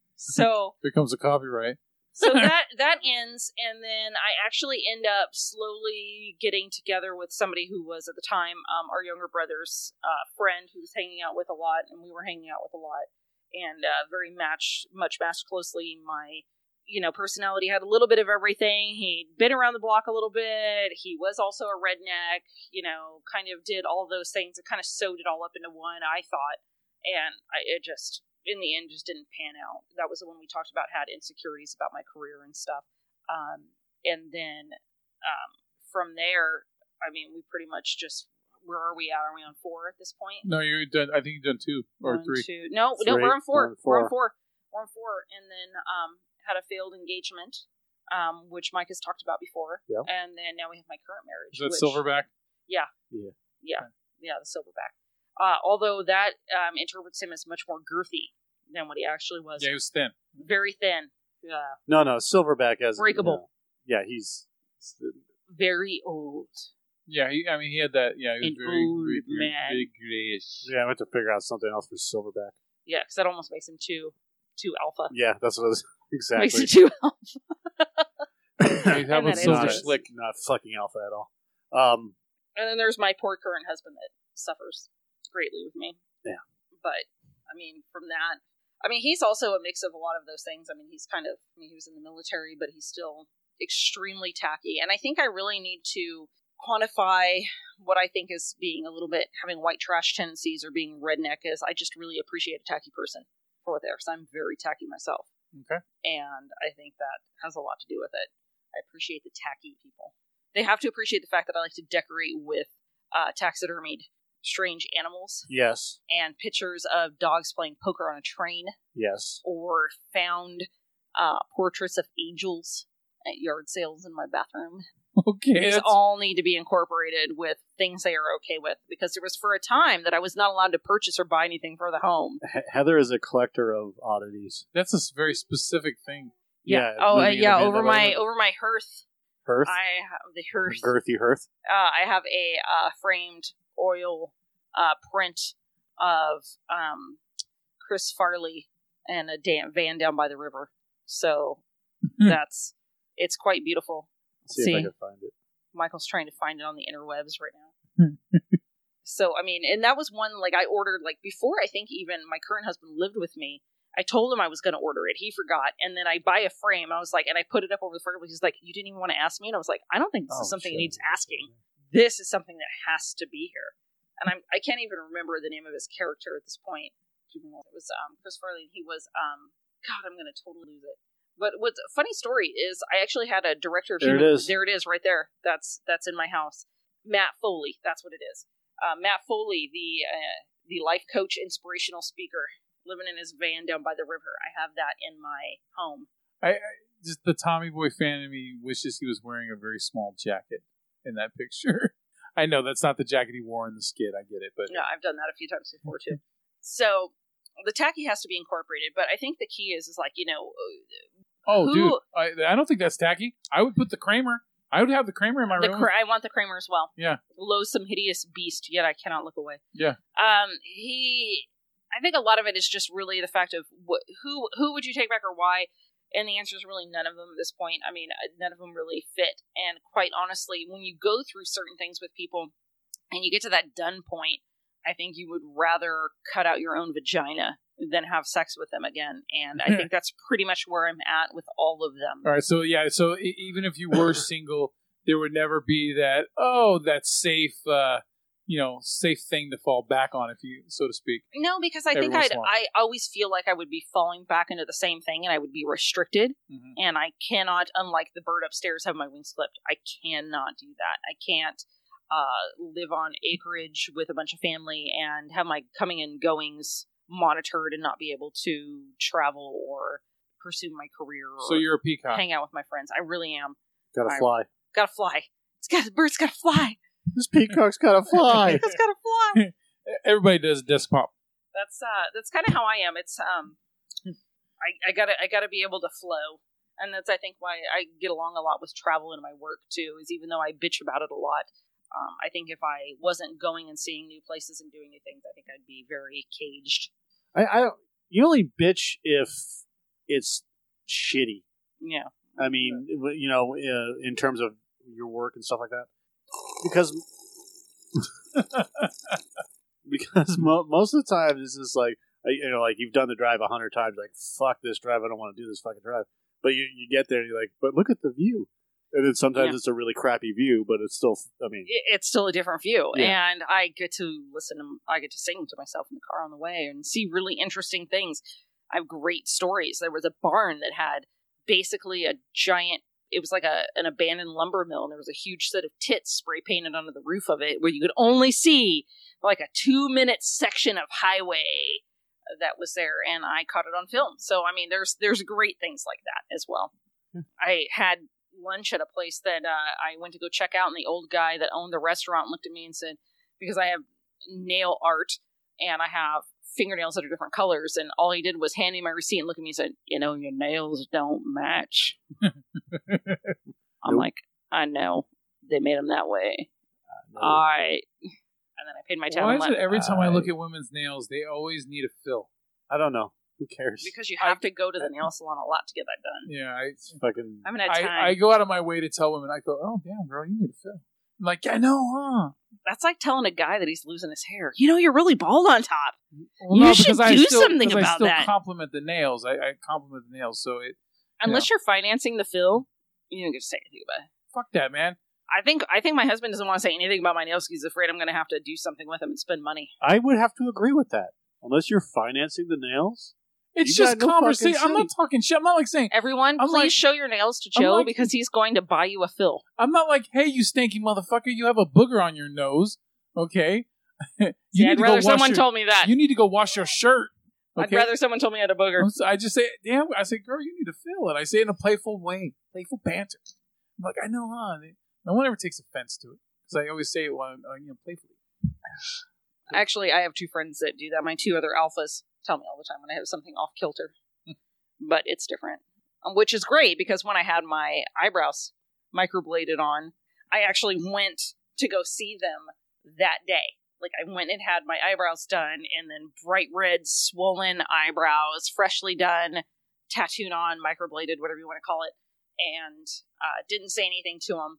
so Here comes the copyright. So that that ends and then i actually end up slowly getting together with somebody who was at the time um, our younger brother's uh, friend who was hanging out with a lot and we were hanging out with a lot and uh, very matched much matched closely. My you know personality had a little bit of everything. He'd been around the block a little bit. He was also a redneck you know kind of did all those things and kind of sewed it all up into one i thought. And I, it just in the end just didn't pan out. That was the one we talked about had insecurities about my career and stuff. Um, and then um, from there, I mean, we pretty much just where are we at? Are we on four at this point? No, you're done. I think you've done two or One, three. two- No, no, we're on We're 4 on We're on four. We're on four. And then um, had a failed engagement, um, which Mike has talked about before. Yep. And then now we have my current marriage. Is that which, Silverback? Yeah. Yeah. Yeah. Okay. Yeah, the silverback. Uh, although that um, interprets him as much more girthy than what he actually was. Yeah, he was thin. Very thin. Yeah. No, no, Silverback has Breakable. Yeah, yeah he's Very old. Yeah, he, I mean, he had that. Yeah, he was An very, old very, very man. big, grayish. yeah. I have to figure out something else for Silverback. Yeah, because that almost makes him too too alpha. Yeah, that's what it was Exactly. Makes him too alpha. Hey, how And about that Silver is- Slick? Not fucking alpha at all. Um, And then there's my poor current husband that suffers greatly with me. Yeah. But I mean, from that, I mean, he's also a mix of a lot of those things. I mean, he's kind of, I mean, he was in the military, but he's still extremely tacky. And I think I really need to quantify what I think is being a little bit having white trash tendencies or being redneck. Is I just really appreciate a tacky person for what they are. Because I'm very tacky myself. Okay. and I think that has a lot to do with it. I appreciate the tacky people. They have to appreciate the fact that I like to decorate with uh, taxidermied strange animals yes, and pictures of dogs playing poker on a train yes. or found uh, portraits of angels at yard sales in my bathroom. Okay. These that's- all need to be incorporated with things they are okay with because there was for a time that I was not allowed to purchase or buy anything for the home. He- Heather is a collector of oddities. That's a very specific thing. Yeah. oh, uh, yeah. Over the- my over my hearth, Hearth, I have the hearth. girthy hearth. uh, I have a uh, framed oil uh, print of um, Chris Farley and a damn van down by the river. So that's it's quite beautiful. Let's see, if I can find it. Michael's trying to find it on the interwebs right Hmm. now. so I mean, and that was one like I ordered like before I think even my current husband lived with me. I told him I was going to order it. He forgot, and then I buy a frame. I was like, and I put it up over the fireplace. He's like, "You didn't even want to ask me," and I was like, "I don't think this Oh, is something shit. that needs asking. This is something that has to be here." And I'm I can't even remember the name of his character at this point. It was um, Chris Farley. He was um, God, I'm going to totally lose it. But what's a funny story is I actually had a director. Of There it human- is. There it is, right there. That's that's in my house. Matt Foley. That's what it is. Uh, Matt Foley, the uh, the life coach, inspirational speaker, living in his van down by the river. I have that in my home. I, I just the Tommy Boy fan in me wishes he was wearing a very small jacket in that picture. I know that's not the jacket he wore in the skit. I get it, but No, I've done that a few times before too. So the tacky has to be incorporated, but I think the key is is like you know oh, Who- dude, I, I don't think that's tacky. I would put the Kramer. I would have the Kramer in my the room. I want the Kramer as well. Yeah. loathsome, hideous beast. Yet I cannot look away. Yeah. Um, he. I think a lot of it is just really the fact of who who would you take back or why, and the answer is really none of them at this point. I mean, uh, none of them really fit. And quite honestly, when you go through certain things with people, and you get to that done point, I think you would rather cut out your own vagina than have sex with them again. And I think that's pretty much where I'm at with all of them. All right, so yeah, so even if you were single, there would never be that. Oh, that safe, uh, you know safe thing to fall back on, if you so to speak. No, because I think I'd in a while. I always feel like I would be falling back into the same thing, and I would be restricted. Mhm. And I cannot, unlike the bird upstairs, have my wings clipped. I cannot do that. I can't uh, live on acreage with a bunch of family and have my coming and goings monitored and not be able to travel or pursue my career or So you're a peacock. hang out with my friends. I really am. Gotta I- fly. Gotta fly. It's got the bird's gotta fly. This peacock's gotta fly. It's gotta fly. Everybody does disc pop. that's uh that's kind of how I am. It's um I, I gotta I gotta be able to flow. And that's I think why I get along a lot with travel in my work too, is even though I bitch about it a lot, um, I think if I wasn't going and seeing new places and doing new things, I think I'd be very caged. I, I don't. You only bitch if it's shitty. Yeah. I mean, you know, uh, in terms of your work and stuff like that, because because mo- most of the time it's just like uh, you know, like you've done the drive a hundred times, like fuck this drive, I don't want to do this fucking drive. But you you get there and you're like, but look at the view, and then sometimes Yeah. it's a really crappy view, but it's still, I mean, it's still a different view, Yeah. and I get to listen. To, I get to sing to myself in the car on the way and see really interesting things. I have great stories. There was a barn that had basically a giant. It was like a an abandoned lumber mill, and there was a huge set of tits spray painted onto the roof of it, where you could only see like a two minute section of highway that was there, and I caught it on film. So I mean, there's there's great things like that as well. I had lunch at a place that uh, I went to go check out, and the old guy that owned the restaurant looked at me and said, "Because I have nail art and I have fingernails that are different colors," and all he did was hand me my receipt and look at me and said, "You know, your nails don't match." I'm Nope. like, "I know, they made them that way." no. I and then I paid my tab Why and is it every time I I- look at women's nails, they always need a fill? I don't know. Who cares? because you have to go to the nail salon a lot to get that done. Yeah, I, fucking. I haven't had time. I, I go out of my way to tell women. I go, "Oh, damn, girl, you need a fill." I'm like, "I know, huh?" That's like telling a guy that he's losing his hair. You know, you're really bald on top. Well, You no, should because I do still, something because I about still that. Compliment the nails. I, I compliment the nails. So it Unless you're financing the fill, you don't get to say anything about it. fuck that, man. I think I think my husband doesn't want to say anything about my nails because he's afraid I'm going to have to do something with them and spend money. I would have to agree with that. Unless you're financing the nails. It's You just no conversation. I'm not talking shit. I'm not like saying. Everyone, I'm please like- show your nails to I'm Joe like- because he's going to buy you a fill. I'm not like, "Hey, you stanky motherfucker, you have a booger on your nose." Okay. you See, need I'd to rather wash someone your, told me that. You need to go wash your shirt. I'd rather someone told me I had a booger. I'm so- I just say, damn. I say, girl, you need to fill it. I say it in a playful way, playful banter. I'm like, I know, huh? No one ever takes offense to it because I always say it when, uh, you know, playfully. Actually, I have two friends that do that. My two other alphas tell me all the time when I have something off kilter, but it's different, um, which is great because when I had my eyebrows microbladed on, I actually went to go see them that day. Like I went and had my eyebrows done, and then bright red, swollen eyebrows, freshly done, tattooed on, microbladed, whatever you want to call it, and uh, didn't say anything to them.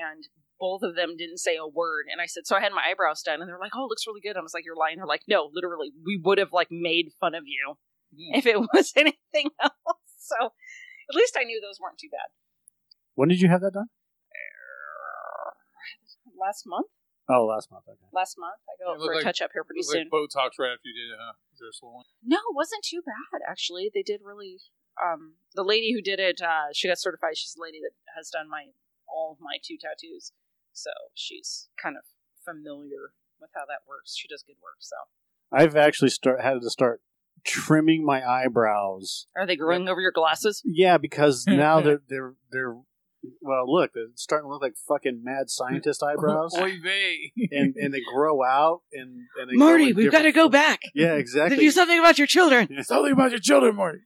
And both of them didn't say a word. And I said, so I had my eyebrows done, and they're like, oh, it looks really good. I was like, you're lying. They're like, no, literally, we would have like made fun of you if it was anything else. So at least I knew those weren't too bad. When did you have that done? Last month, Oh, last month. Okay. last month, I go It up for a like- touch up here pretty It soon. like Botox right after you did it, huh? Is there a swollen? No, it wasn't too bad actually. They did really. Um, the lady who did it, uh, she got certified. She's the lady that has done my all of my two tattoos, so she's kind of familiar with how that works. She does good work. So, I've actually start had to start trimming my eyebrows. are they growing over your glasses? Yeah, because now they're they're they're well, look, they're starting to look like fucking mad scientist eyebrows, Oy vey. and and they grow out and and they Marty, we've got to go back. Yeah, exactly. To do something about your children. Yeah. Tell me about your children, Marty.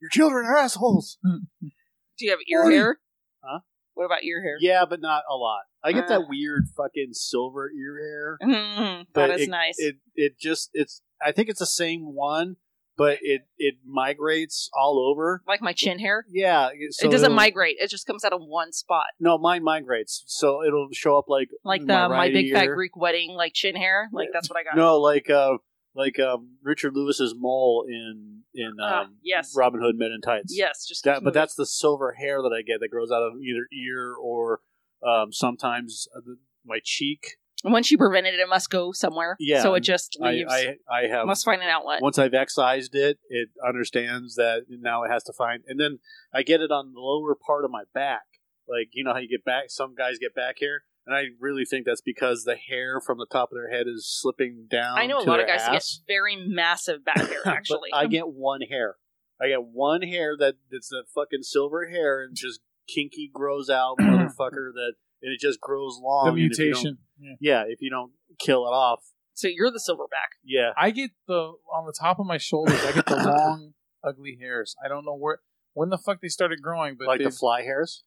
Your children are assholes. Do you have ear Marty. hair? Huh? What about ear hair? Yeah, but not a lot. I get Uh. that weird fucking silver ear hair. Mhm, that is it, nice. It it just it's I think it's the same one, but it it migrates all over. like my chin hair. Yeah, so it doesn't migrate. It just comes out of one spot. No, mine migrates, so it'll show up like Like the my, right big fat. Greek wedding, like chin hair. Like that's what I got. No, like uh, like um, Richard Lewis's mole in in um, Ah, yes. Robin Hood Men in Tights. Yes, just that, but moving. that's the silver hair that I get that grows out of either ear or um, sometimes uh, my cheek. And once you prevent it, it must go somewhere. Yeah, So it just I, leaves. I I have must find an outlet. once I've excised it, it understands that now it has to find, and then I get it on the lower part of my back. Like you know how you get back. Some guys get back hair, and I really think that's because the hair from the top of their head is slipping down. I know a to lot of their guys get very massive back hair. Actually, I get one hair. I get one hair that that's that fucking silver hair and just kinky grows out, motherfucker. That and it just grows long. the and if mutation. Yeah. yeah, if you don't kill it off, so you're the silverback. yeah. I get the on the top of my shoulders. I get the long, ugly hairs. I don't know where when the fuck they started growing, but like the fly hairs,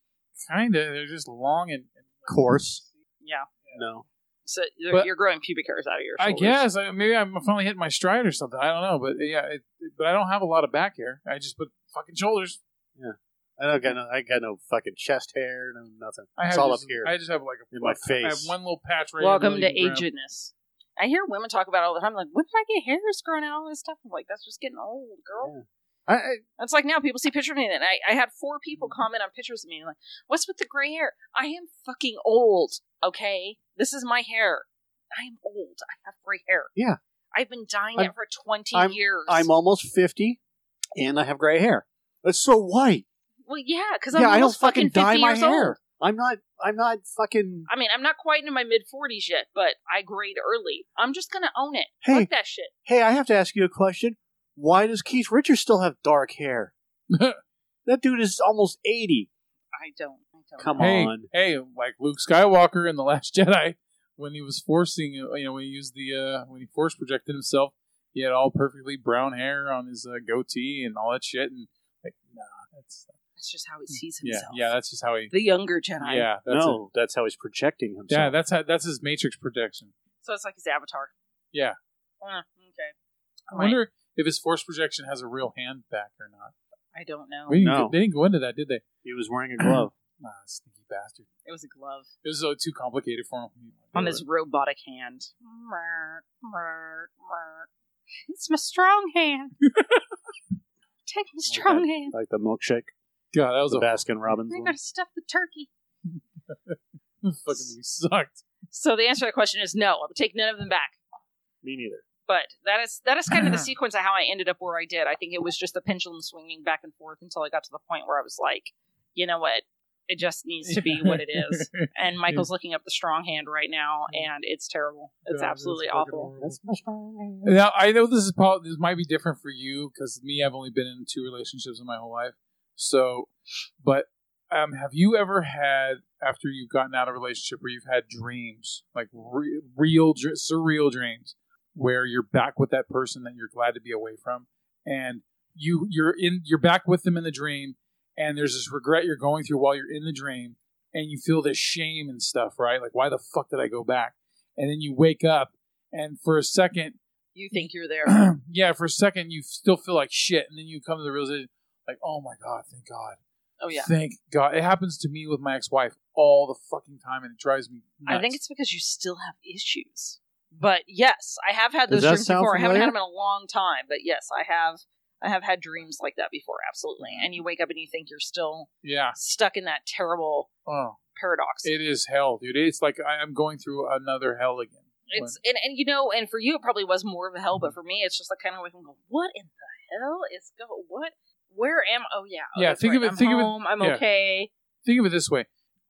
kind of they're just long and. and coarse. Yeah. No, So you're, But- you're growing pubic hairs out of your. I Shoulders. guess I, maybe I'm finally hitting my stride or something. I don't know, but yeah, it, but I don't have a lot of back hair. I just put fucking shoulders. Yeah. I don't got no. I got no fucking chest hair, no nothing. I It's have all just, up here I just have like a in my face, I have face. one little patch right. Here. Welcome in to the ground. agedness. I hear women talk about it all the time. Like, when did I get hairs growing out? All this stuff. I'm like, that's just getting old, girl. I, I, That's like now people see pictures of me, and I, I had four people comment on pictures of me, like, "What's with the gray hair? I am fucking old. Okay, this is my hair. I am old. I have gray hair. Yeah. I've been dyeing I'm- it for 20 I'm- years. I'm almost fifty, and I have gray hair. That's so white. well, yeah, because I'm Yeah, I don't almost fucking 50 dye my years hair. Old. I'm not. I'm not fucking. I mean, I'm not quite in my mid 40s yet, but I grayed early. I'm just gonna own it. Hey. Fuck that shit. Hey, I have to ask you a question. Why does Keith Richards still have dark hair? That dude is almost eighty. I don't. I don't. Come know. hey, on. hey, like Luke Skywalker in the Last Jedi, when he was forcing, you know, when he used the uh, when he force projected himself, he had all perfectly brown hair on his uh, goatee and all that shit, and like, nah, that's That's just how he sees yeah, himself. yeah, that's just how he, The younger Jedi. yeah, that's no, that's how he's projecting himself. yeah, that's how that's his Matrix projection. So it's like his avatar. Yeah. Uh, okay. I Right. wonder if his force projection has a real hand back or not. I don't know. We No. they didn't go into that, did they? he was wearing a glove. Nah, sneaky bastard. It was a glove It was uh, too complicated for him. on his robotic hand. It's my strong hand. Take my strong Okay. hand. like the milkshake, God, that was the a Baskin Robbins I one. gotta stuff the turkey. fucking movie sucked. So the answer to the question is no. I would take none of them back. Me neither. But that is that is kind of the sequence of how I ended up where I did. I think it was just the pendulum swinging back and forth until I got to the point where I was like, you know what, it just needs to be what it is. And Michael's looking up the strong hand right now, and it's terrible. It's God, absolutely that's fucking awful. horrible. That's my strong. Now I know this is probably this might be different for you because me, I've only been in two relationships in my whole life. So, but um, have you ever had after you've gotten out of a relationship where you've had dreams like re- real, dr- surreal dreams where you're back with that person that you're glad to be away from, and you you're in you're back with them in the dream, and there's this regret you're going through while you're in the dream, and you feel this shame and stuff, right? Like why the fuck did I go back? And then you wake up, and for a second You think you're there? yeah, for a second you still feel like shit, and then you come to the realization, like, oh my god, thank God, Oh yeah. thank God. It happens to me with my ex-wife all the fucking time, and it drives me. Nuts. I think it's because you still have issues. But yes, I have had those dreams before. I haven't had them in a long time, but yes, I have. I have had dreams like that before, absolutely. And you wake up and you think you're still yeah. stuck in that terrible Oh, paradox. it is hell, dude. It's like I- I'm going through another hell again. It's and, and you know, and for you it probably was more of a hell, but mm-hmm. for me it's just like kind of like what in the hell is go what where am oh yeah oh, Yeah, think right. of it- I'm think of it- I'm yeah. okay Think of it this way: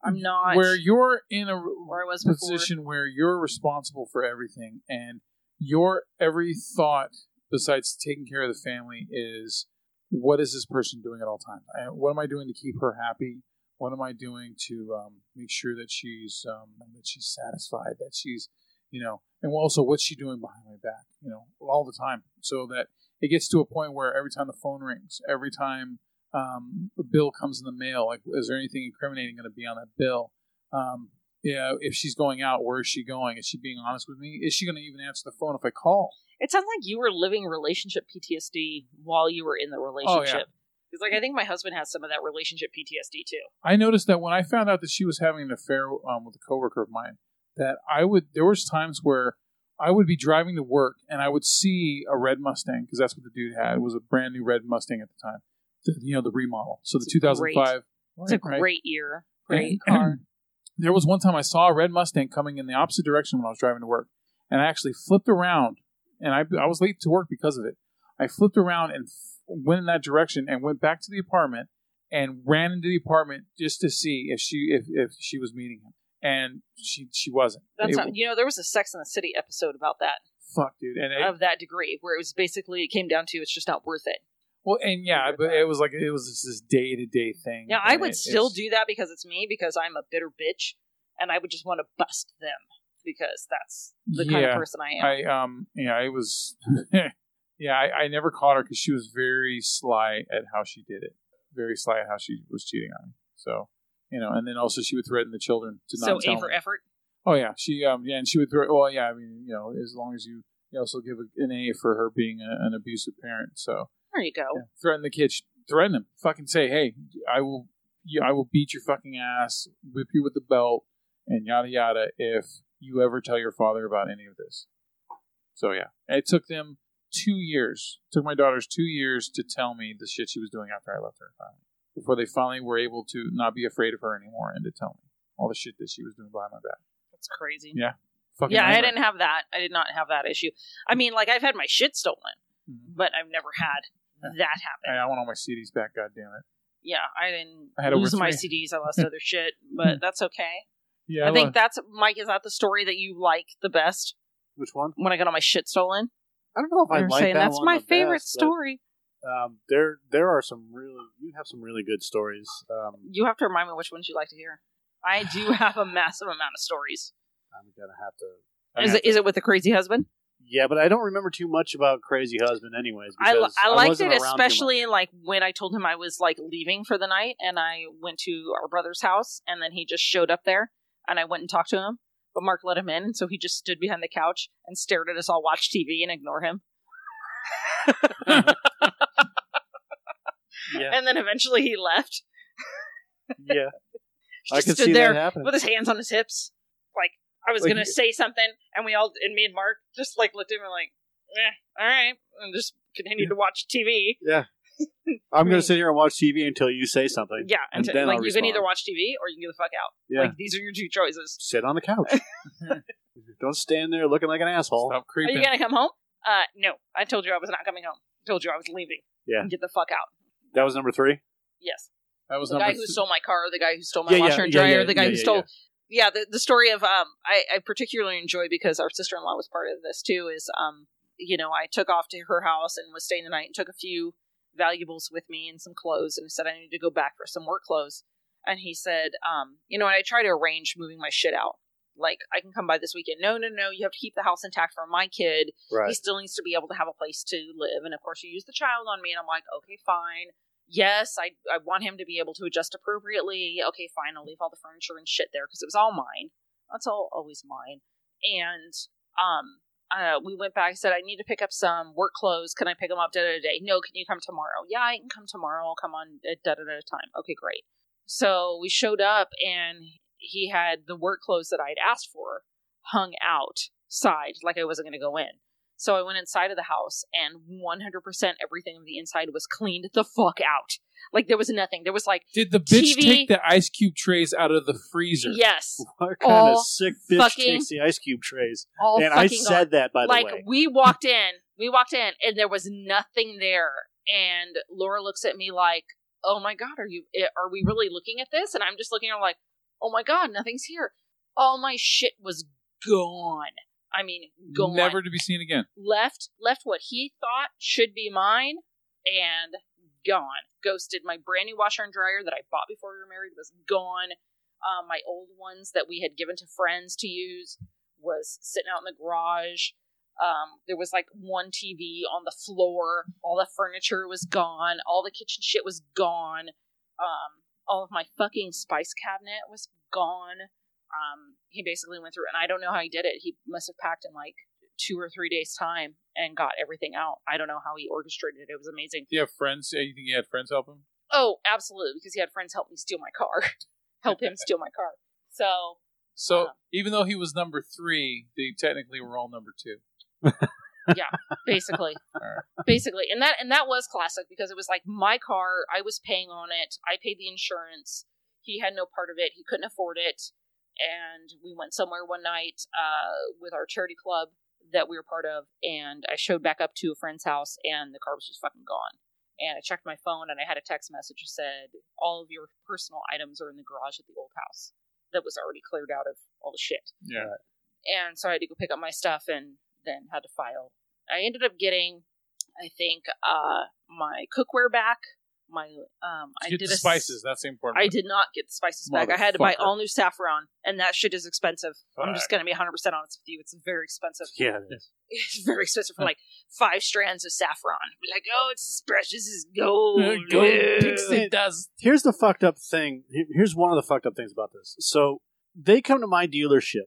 I'm not where you're in a where I was before. position where you're responsible for everything, and your every thought, besides taking care of the family, is what is this person doing at all times? What am I doing to keep her happy? What am I doing to um, make sure that she's um, that she's satisfied? That she's, you know, and also what's she doing behind my back? You know, all the time, so that it gets to a point where every time the phone rings, every time um, a bill comes in the mail, like is there anything incriminating going to be on that bill? Um, yeah, if she's going out, where is she going? Is she being honest with me? Is she going to even answer the phone if I call? It sounds like you were living relationship PTSD while you were in the relationship. Because like I think my husband has some of that relationship PTSD too. I noticed that when I found out that she was having an affair um, with a coworker of mine, that I would there was times where I would be driving to work and I would see a red Mustang because that's what the dude had. It was a brand new red Mustang at the time, the, you know the remodel. So the It's a 2005. It's a right, right. great year, great And- car. there was one time I saw a red Mustang coming in the opposite direction when I was driving to work, and I actually flipped around, and I I was late to work because of it. I flipped around and f- went in that direction and went back to the apartment and ran into the apartment just to see if she if, if she was meeting him, and she she wasn't. That's not, you know, there was a Sex in the City episode about that fuck, dude, and it, of that degree where it was basically it came down to it's just not worth it. Well, and yeah, but it was like it was just this day to day thing. Yeah, I would it- still it's- do that because it's me because I'm a bitter bitch and I would just want to bust them because that's the kind of person I am. I um yeah, it was yeah, I, I never caught her because she was very sly at how she did it, very sly at how she was cheating on me. So you know, and then also she would threaten the children to so not A tell for me. effort. Oh yeah, she um yeah, and she would throw. Well, yeah, I mean you know, as long as you you also give a, an A for her being a, an abusive parent. So There you go. yeah, threaten the kids. threaten them, fucking say, hey, I will, you, I will beat your fucking ass, whip you with the belt, and yada yada if you ever tell your father about any of this. So yeah, it took them two years. It took my daughters two years to tell me the shit she was doing after I left her. Finally, before they finally were able to not be afraid of her anymore and to tell me all the shit that she was doing behind my back. That's crazy. Yeah. Fucking Yeah, I didn't have that. I did not have that issue. I mean, like I've had my shit stolen, Mhm. but I've never had that happened. Hey, I want all my CDs back. God damn it. Yeah, I didn't I had over lose my. CDs. I lost other shit, but that's okay. Yeah, I think that's Mike. Is that the story that you like the best? Which one? When I got all my shit stolen, I don't know if I you're like saying that that's one my the favorite best, but, story. Um, there, there are some really. You have some really good stories. Um, You have to remind me which ones you like to hear. I do have a massive amount of stories. I'm gonna have to. I Is have it is it with the crazy husband? Yeah, but I don't remember too much about Crazy Husband, anyways. I, li- I liked it especially like when I told him I was like leaving for the night and I went to our brother's house and then he just showed up there and I went and talked to him. But Mark let him in and so he just stood behind the couch and stared at us all watch TV and ignore him. Yeah, And then eventually he left. yeah. I just stood see there that happening. with his hands on his hips. Like I was Like gonna say something and we all and me and Mark just like looked at him and like, eh, all right, and just continued to watch TV. Yeah. I'm going to sit here and watch TV until you say something. Yeah, And and then like I'll you can either watch TV or you can get the fuck out. Yeah. Like these are your two choices. Sit on the couch. Don't stand there looking like an asshole. Stop Are you gonna come home? Uh, no. I told you I was not coming home. I told you I was leaving. Yeah. Get the fuck out. That was number three. Yes. that was The number guy who stole my car, the guy who stole my Yeah, yeah, washer and dryer, yeah, the guy yeah, who yeah, stole. Yeah, the the story of um, I, I particularly enjoy because our sister in law was part of this too. Is um, you know, I took off to her house and was staying the night and took a few valuables with me and some clothes and said I need to go back for some work clothes. And he said, um, you know, and I try to arrange moving my shit out. Like I can come by this weekend. No, no, no. You have to keep the house intact for my kid. Right. He still needs to be able to have a place to live. And of course, you use the child on me. And I'm like, okay, fine. Yes, I, I want him to be able to adjust appropriately. Okay, fine. I'll leave all the furniture and shit there because it was all mine. That's all always mine. And um, uh, we went back. I said, I need to pick up some work clothes. Can I pick them up da da da? No, can you come tomorrow? Yeah, I can come tomorrow. I'll come on uh, da da da time. Okay, great. So we showed up and he had the work clothes that I'd asked for hung outside, like I wasn't going to go in. So I went inside of the house, and 100% everything of the inside was cleaned the fuck out. Like there was nothing. There was like, Did the bitch TV take the ice cube trays out of the freezer? yes, What kind All of sick bitch fucking- takes the ice cube trays? all and I fucking said gone. that, by the way. like way. we walked in, we walked in, and there was nothing there. And Laura looks at me like, "Oh my god, are you? eh, Are we really looking at this?" And I'm just looking at her like, "Oh my god, nothing's here. All my shit was gone. I mean, gone. Never to be seen again. left left what he thought should be mine and gone. Ghosted. My brand new washer and dryer that i bought before we were married was gone. Um, my old ones that we had given to friends to use was sitting out in the garage. Um, there was like one tv on the floor. All the furniture was gone. All the kitchen shit was gone. Um, all of my fucking spice cabinet was gone um, he basically went through, and I don't know how he did it. He must have packed in like two or three days' time and got everything out. I don't know how he orchestrated it. It was amazing. Do you have friends? You think he had friends help him? Oh, absolutely, because he had friends help me steal my car, help him steal my car. So So Uh. even though he was number three, they technically were all number two. yeah, basically, Alright. basically, and that and that was classic because it was like my car. I was paying on it. I paid the insurance. He had no part of it. He couldn't afford it. And we went somewhere one night uh, with our charity club that we were part of, and I showed back up to a friend's house, and the car was just fucking gone. And I checked my phone, and I had a text message that said, "All of your personal items are in the garage at the old house that was already cleared out of all the shit." Yeah. and so I had to go pick up my stuff and then had to file. I ended up getting, I think, uh, my cookware back. My um, I did the a spices. That's the important. I did not get the spices back. I had to buy all new saffron, and that shit is expensive. I'm just going to be 100 percent honest with you. It's very expensive. Yeah, it is. It's very expensive for like five strands of saffron. Like, oh, it's as precious as gold. Go Yeah. pixie dust. Here's the fucked up thing. Here's one of the fucked up things about this. So they come to my dealership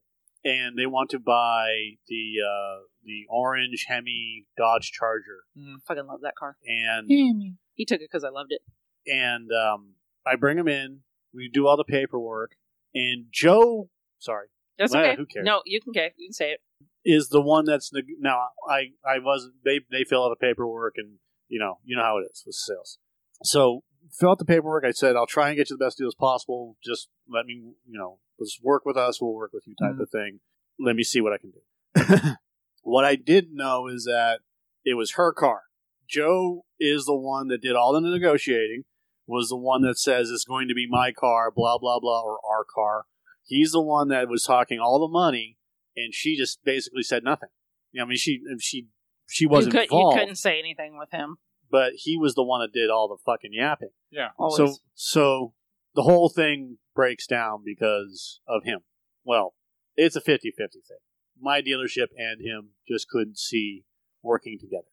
and they want to buy the uh, the orange Hemi Dodge Charger, Fucking love that car. and He took it because I loved it. and um, I bring him in. We do all the paperwork, and Joe, sorry, That's Well, okay. who cares? No, you can okay. You can say it. is the one that's neg- now. I I wasn't. They they fill out the paperwork, and you know you know how it is with sales. So fill out the paperwork. I said I'll try and get you the best deal as possible. Just let me, you know, just work with us. We'll work with you, type Mhm. of thing. Let me see what I can do. what I didn't know is that it was her car. Joe is the one that did all the negotiating. Was the one that says it's going to be my car, blah blah blah, or our car. He's the one that was talking all the money, and she just basically said nothing. You know, I mean, she she she wasn't you, could, you involved, couldn't say anything with him. but he was the one that did all the fucking yapping. Yeah. Always. So so the whole thing breaks down because of him. Well, it's a 50-50 thing. My dealership and him just couldn't see working together.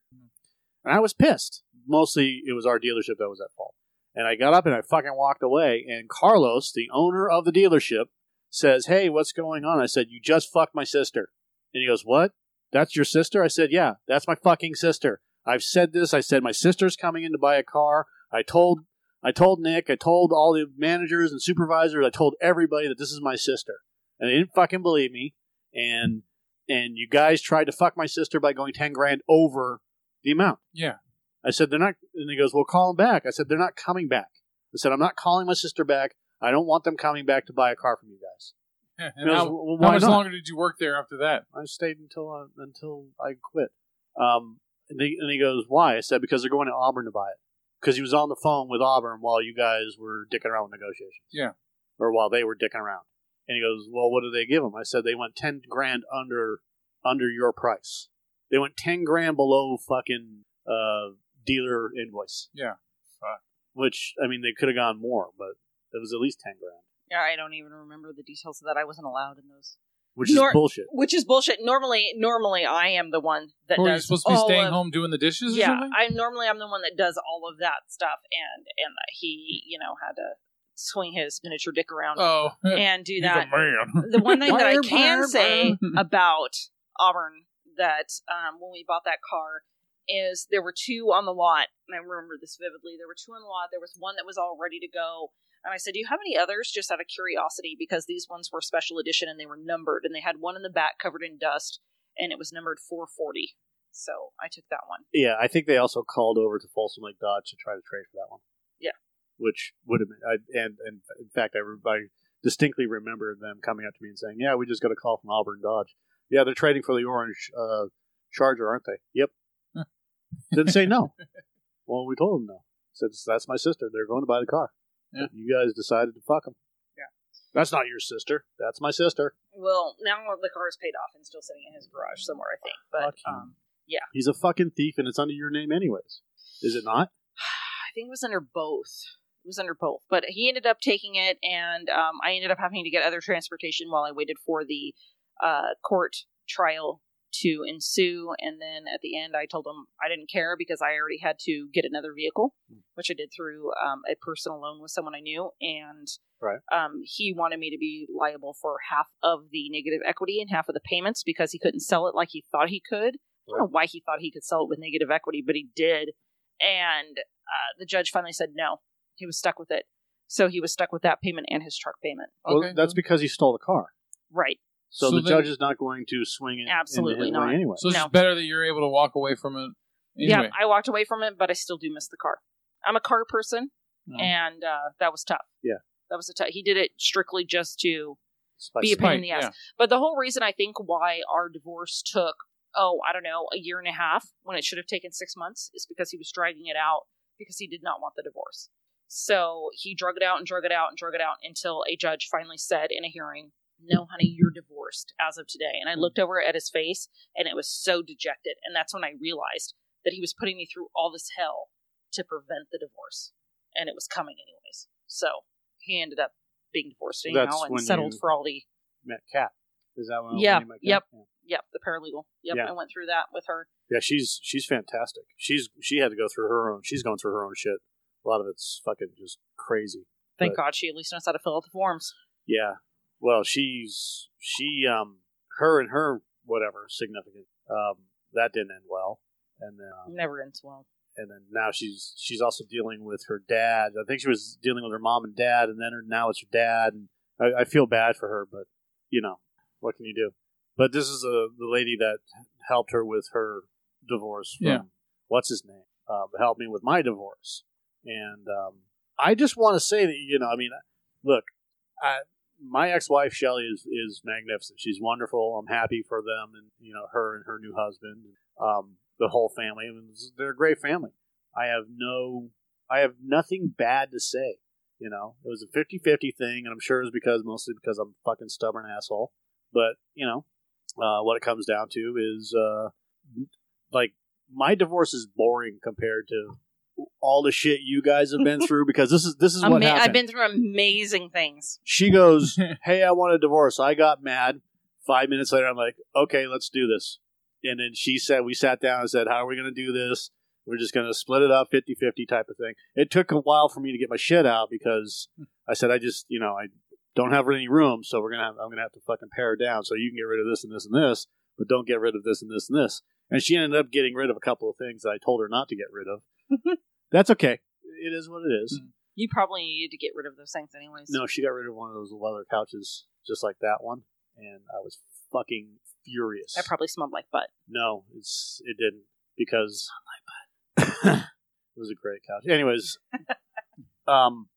And I was pissed. Mostly it was our dealership that was at fault. And I got up and I fucking walked away and Carlos, the owner of the dealership, says, "Hey, what's going on?" I said, "You just fucked my sister." And he goes, "What? That's your sister?" I said, "Yeah, that's my fucking sister." I've said this. I said my sister's coming in to buy a car. I told I told Nick, I told all the managers and supervisors, I told everybody that this is my sister. And they didn't fucking believe me. And and you guys tried to fuck my sister by going ten grand over the amount. Yeah. I said they're not and he goes, Well call them back. I said they're not coming back. I said, I'm not calling my sister back. I don't want them coming back to buy a car from you guys. Yeah, And goes, how, "Well, how much not?" longer did you work there after that? I stayed until uh, until I quit. Um, and, they, and he goes, "Why?" I said, "Because they're going to Auburn to buy it." Because he was on the phone with Auburn while you guys were dicking around with negotiations. Yeah. Or while they were dicking around. And he goes, "Well, what did they give him?" I said, "They went ten grand under under your price. They went ten grand below fucking uh, dealer invoice." Yeah. Fuck. Which I mean, they could have gone more, but it was at least ten grand, Yeah, I don't even remember the details of that. I wasn't allowed in those. Which is bullshit. Which is bullshit. Normally, normally I am the one that Or are you supposed to be staying of- home doing the dishes or Yeah, something? I normally I'm the one that does all of that stuff, and and he, you know, had to swing his miniature dick around oh, and do he's that. a man. the one thing that I can say about Auburn that um, when we bought that car is there were two on the lot, and I remember this vividly. There were two on the lot. There was one that was all ready to go, and I said, "Do you have any others?" Just out of curiosity, because these ones were special edition and they were numbered, and they had one in the back covered in dust, and it was numbered 440. So I took that one. Yeah, I think they also called over to Folsom Lake Dodge to try to trade for that one. Yeah. which would have been, I, and and in fact, I, I distinctly remember them coming up to me and saying, "Yeah, we just got a call from Auburn Dodge. Yeah, they're trading for the orange uh, Charger, aren't they? Yep. Didn't say no. well, we told them no. Said that's my sister. They're going to buy the car. Yeah. You guys decided to fuck him. Yeah. That's not your sister. That's my sister. Well, now the car is paid off and still sitting in his garage somewhere, I think. But Fuck um, He's a fucking thief, and it's under your name anyways. Is it not? I think it was under both. It was under both. But he ended up taking it, and um, I ended up having to get other transportation while I waited for the uh, court trial to ensue. And then at the end, I told him I didn't care because I already had to get another vehicle, which I did through um, a personal loan with someone I knew. And Right. um, he wanted me to be liable for half of the negative equity and half of the payments because he couldn't sell it like he thought he could. I don't know why he thought he could sell it with negative equity, but he did. And uh, the judge finally said no. He was stuck with it. So he was stuck with that payment and his truck payment. Well, Okay. that's because he stole the car. Right. So, So the then- judge is not going to swing it Absolutely not. anyway. So it's No. better that you're able to walk away from it. Anyway. Yeah, I walked away from it, but I still do miss the car. I'm a car person, Oh. and uh, that was tough. Yeah. That was a tough. He did it strictly just to Spicy. be a pain in the Spike, ass. But the whole reason I think why our divorce took, oh, I don't know, a year and a half when it should have taken six months is because he was dragging it out because he did not want the divorce. So he drug it out and drug it out and drug it out until a judge finally said in a hearing, No, honey, you're divorced as of today. And I looked over at his face and it was so dejected. And that's when I realized that he was putting me through all this hell to prevent the divorce. And it was coming anyways. So he ended up being divorced That's anyhow and settled for all the Met Cat. Is that? Yeah, when Kat? yep. Yeah. Yep, the paralegal. Yep, Yeah. I went through that with her. Yeah, she's she's fantastic. She's she had to go through her own. She's going through her own shit. A lot of it's fucking just crazy. Thank But- God she at least knows how to fill out the forms. Yeah. Well, she's she um her and her whatever significant um that didn't end well, and then um, Never ends well. and then now she's she's also dealing with her dad. I think she was dealing with her mom and dad, and then her, now it's her dad. And I, I feel bad for her, but you know what can you do? But this is a the lady that helped her with her divorce. From, Yeah. What's his name? Um, helped me with my divorce, and um, I just want to say that you know, I mean, look, I, my ex-wife Shelly is is magnificent. She's wonderful. I'm happy for them, and you know, her and her new husband, um, the whole family. I mean, they're a great family. I have no, I have nothing bad to say. You know, it was a 50-50 thing, and I'm sure it's because mostly because I'm a fucking stubborn asshole. But you know, uh, what it comes down to is uh, like my divorce is boring compared to all the shit you guys have been through because this is this is what Ama- happened I've been through amazing things. she goes, "Hey, I want a divorce." I got mad. Five minutes later, I'm like, "Okay, let's do this." And then she said, "We sat down and said, how are we going to do this? We're just going to split it up 50-50 type of thing." It took a while for me to get my shit out because I said, "I just, you know, I don't have any room, so we're gonna have, I'm gonna have to fucking pare down so you can get rid of this and this and this, but don't get rid of this and this and this." And she ended up getting rid of a couple of things that I told her not to get rid of. That's okay. It is what it is. You probably needed to get rid of those things anyways. No, she got rid of one of those leather couches just like that one, and I was fucking furious. That probably smelled like butt. no, it's it didn't because it was a great couch. Anyways, um,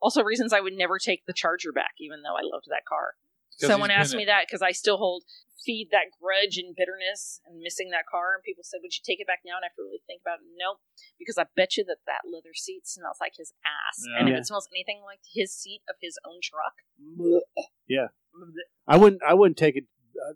Also, reasons I would never take the charger back, even though I loved that car. 'Cause Someone asked me it. that because I still hold feed that grudge and bitterness and missing that car. And people said, "Would you take it back now?" And I have to really think about it. Nope, because I bet you that that leather seat smells like his ass. Yeah. And if it smells anything like his seat of his own truck, Yeah. I wouldn't I wouldn't take it.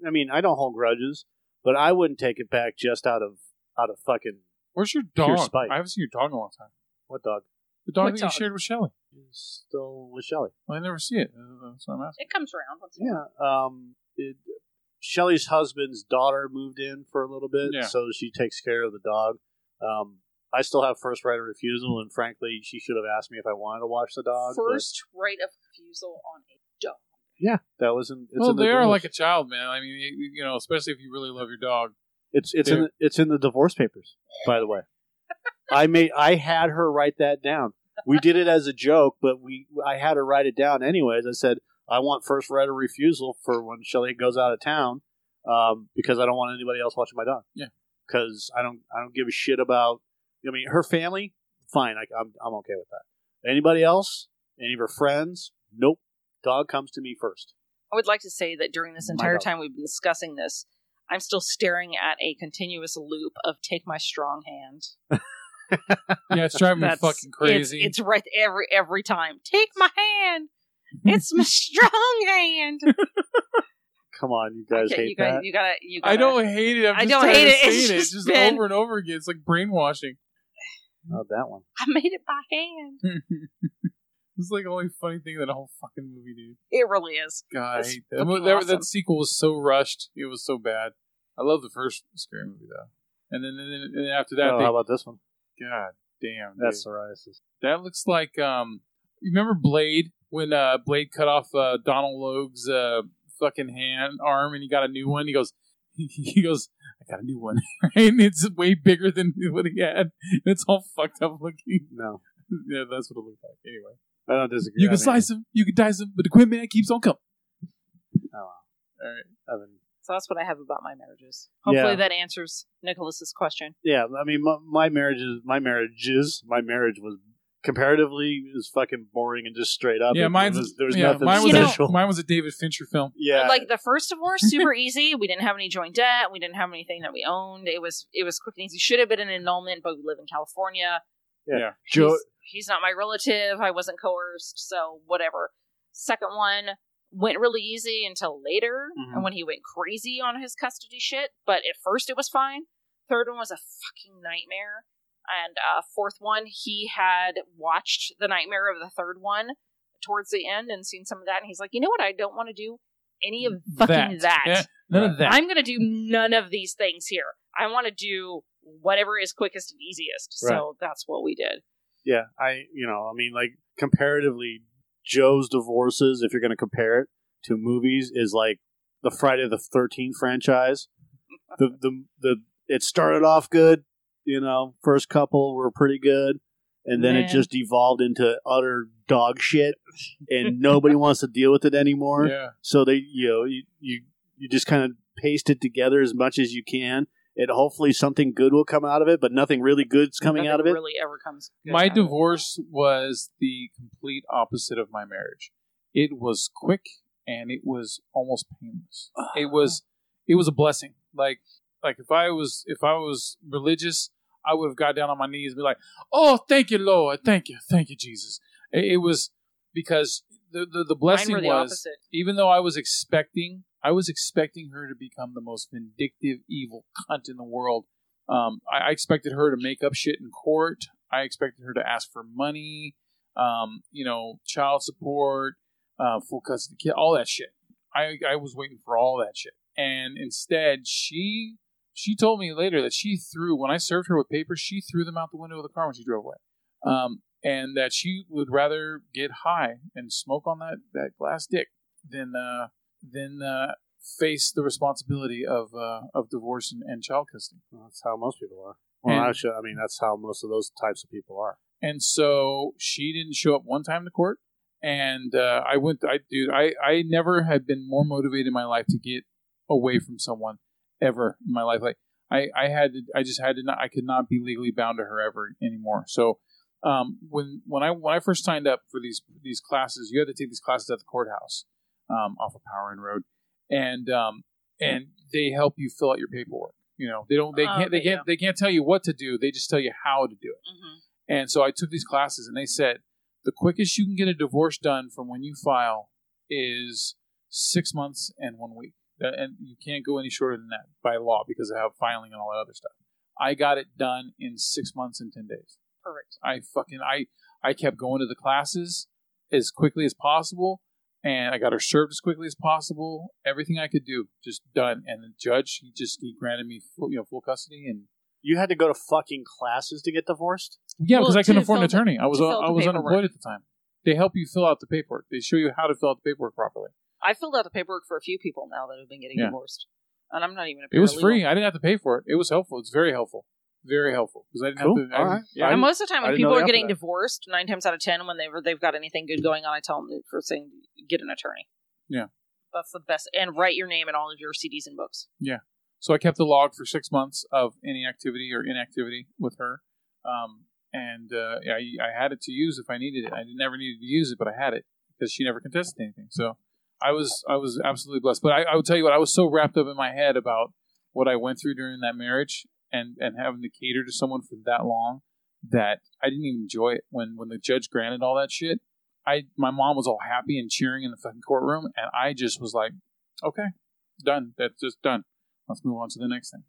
I mean, I don't hold grudges, but I wouldn't take it back just out of out of fucking Where's your dog? spite. I haven't seen your dog in a long time. what dog The dog What that dog? you shared with Shelly. is still with Shelly. Well, I never see it. Uh, That's what I'm asking. it comes around. Once in a while. Yeah. Um. It, Shelly's husband's daughter moved in for a little bit, Yeah. so she takes care of the dog. Um. I still have first right of refusal, and frankly, she should have asked me if I wanted to watch the dog. but- First right of refusal on a dog. yeah, that was in. It's well, in the they are divorce. like a child, man. I mean, you, you know, especially if you really love your dog. It's it's in They're- the, it's in the divorce papers. By the way, I made I had her write that down. We did it as a joke, but we I had her write it down anyways. I said I want first right of refusal for when Shelly goes out of town, um, because I don't want anybody else watching my dog. Yeah. because I don't I don't give a shit about. I mean, her family, fine. I, I'm I'm okay with that. Anybody else? Any of her friends? Nope. Dog comes to me first. I would like to say that during this entire time we've been discussing this, I'm still staring at a continuous loop of "Take my strong hand." Yeah, it's driving me That's fucking crazy. It's, it's right every every time. Take my hand. It's my strong hand. Come on, you guys Okay, hate you guys, that. you gotta, you gotta. I don't hate it. I'm I just don't tired hate of it. It's saying it just just been- over and over again. It's like brainwashing. Oh, that one. I made it by hand. it's like the only funny thing in that whole fucking movie, dude. It really is. God, I That's hate that. fucking That, awesome. that sequel was so rushed. It was so bad. I love the first scary movie though, and then and then, and then after that, oh, they, how about this one? God damn, That's dude. psoriasis. that looks like um. You remember Blade when uh Blade cut off uh, Donald Logue's uh fucking hand arm and he got a new one. He goes, he goes, I got a new one, and it's way bigger than what he had. It's all fucked up looking. No, yeah, that's what it looked like. Anyway, I don't disagree. you can slice him, you can dice him, but the man keeps on coming. Oh, All right. I mean, So that's what I have about my marriages. Hopefully Yeah. that answers Nicholas's question. yeah, I mean, my, my marriage is my marriages. My marriage was comparatively it was fucking boring and just straight up. Yeah, It mine's was, there was yeah, nothing mine was You know- special. a, mine was a David Fincher film. yeah, like the first divorce super easy we didn't have any joint debt we didn't have anything that we owned it was it was quick and easy should have been an annulment but we live in california Joe. he's, he's not my relative i wasn't coerced so whatever second one went really easy until later Mhm. and when he went crazy on his custody shit but at first it was fine. Third one was a fucking nightmare. And uh, fourth one he had watched the nightmare of the third one towards the end and seen some of that and he's like you know what? I don't want to do any of fucking that, Yeah, none of that. i'm going to do none of these things here. I want to do whatever is quickest and easiest. So that's what we did. Yeah, I you know, I mean like comparatively Joe's divorces, if you're gonna compare it to movies, is like the Friday the thirteenth franchise. The the the it started off good, you know, first couple were pretty good. And then it just evolved into utter dog shit, and nobody wants to deal with it anymore. yeah. So they, you know, you you, you just kind of paste it together as much as you can, and hopefully something good will come out of it. But nothing really good's coming Nothing out of it. really ever comes good My out of it. divorce was the complete opposite of my marriage. It was quick and it was almost painless. It was it was a blessing. Like like if I was if I was religious, I would have got down on my knees and be like, "Oh, thank you, Lord, thank you, thank you, Jesus." It, it was because the the, the Mine blessing were the was opposite. even though I was expecting, I was expecting her to become the most vindictive, evil cunt in the world. Um, I, I expected her to make up shit in court. I expected her to ask for money, um, you know, child support, uh, full custody, kid, all that shit. I, I was waiting for all that shit, and instead, she she told me later that she threw when I served her with papers, she threw them out the window of the car when she drove away. Um, and that she would rather get high and smoke on that, that glass dick than uh, than uh, face the responsibility of uh, of divorce and, and child custody. That's how most people are. Well, And- actually, I mean, that's how most of those types of people are. And so she didn't show up one time to court. And uh, I went, I dude, I, I never had been more motivated in my life to get away from someone ever in my life. Like I, I had, to, I just had to not, I could not be legally bound to her ever anymore. So um, when when I when I first signed up for these these classes, you had to take these classes at the courthouse um, off of Power Inn Road, and um, and they help you fill out your paperwork. You know, they don't, they Oh, can't, they can't, they can't tell you what to do. They just tell you how to do it. Mhm. And so I took these classes, and they said the quickest you can get a divorce done from when you file is six months and one week, and you can't go any shorter than that by law because of how filing and all that other stuff. I got it done in six months and ten days. Perfect. I fucking I I kept going to the classes as quickly as possible, and I got her served as quickly as possible. Everything I could do, just done. And the judge, he just he granted me full, you know full custody and. You had to go to fucking classes to get divorced. Yeah, Well, because I couldn't to afford an fill the- attorney. I was to fill I the was paperwork. unemployed at the time. They help you fill out the paperwork. They show you how to fill out the paperwork properly. I filled out the paperwork for a few people now that have been getting Yeah. divorced, and I'm not even a It was paralegal. free. I didn't have to pay for it. It was helpful. It's very helpful. Very helpful because I didn't Cool. have to. I right. Yeah, And most of the time, when people are getting that. divorced, nine times out of ten, when they've they've got anything good going on, I tell them first thing, get an attorney. Yeah. that's the best. And write your name in all of your CDs and books. Yeah, so I kept the log for six months of any activity or inactivity with her, um, and uh, I, I had it to use if I needed it. I never needed to use it, but I had it because she never contested anything. So I was I was absolutely blessed. But I, I would tell you what I was so wrapped up in my head about what I went through during that marriage and and having to cater to someone for that long that I didn't even enjoy it when when the judge granted all that shit. I my mom was all happy and cheering in the fucking courtroom, and I just was like, okay, done. That's just done. Let's move on to the next thing.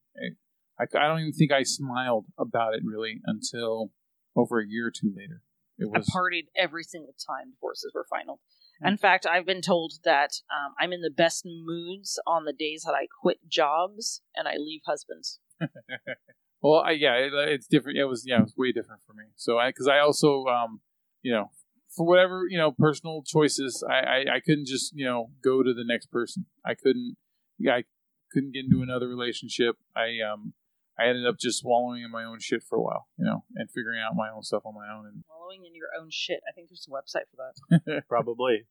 I, I, I don't even think I smiled about it really until over a year or two later. It I was partied every single time divorces were final. In fact, I've been told that um, I'm in the best moods on the days that I quit jobs and I leave husbands. well, I, yeah, it, it's different. It was yeah, it was way different for me. So I because I also um you know for whatever you know personal choices, I, I I couldn't just you know go to the next person. I couldn't yeah I couldn't get into another relationship. I um I ended up just swallowing in my own shit for a while, you know, and figuring out my own stuff on my own. And Wallowing in your own shit. I think there's a website for that. Probably.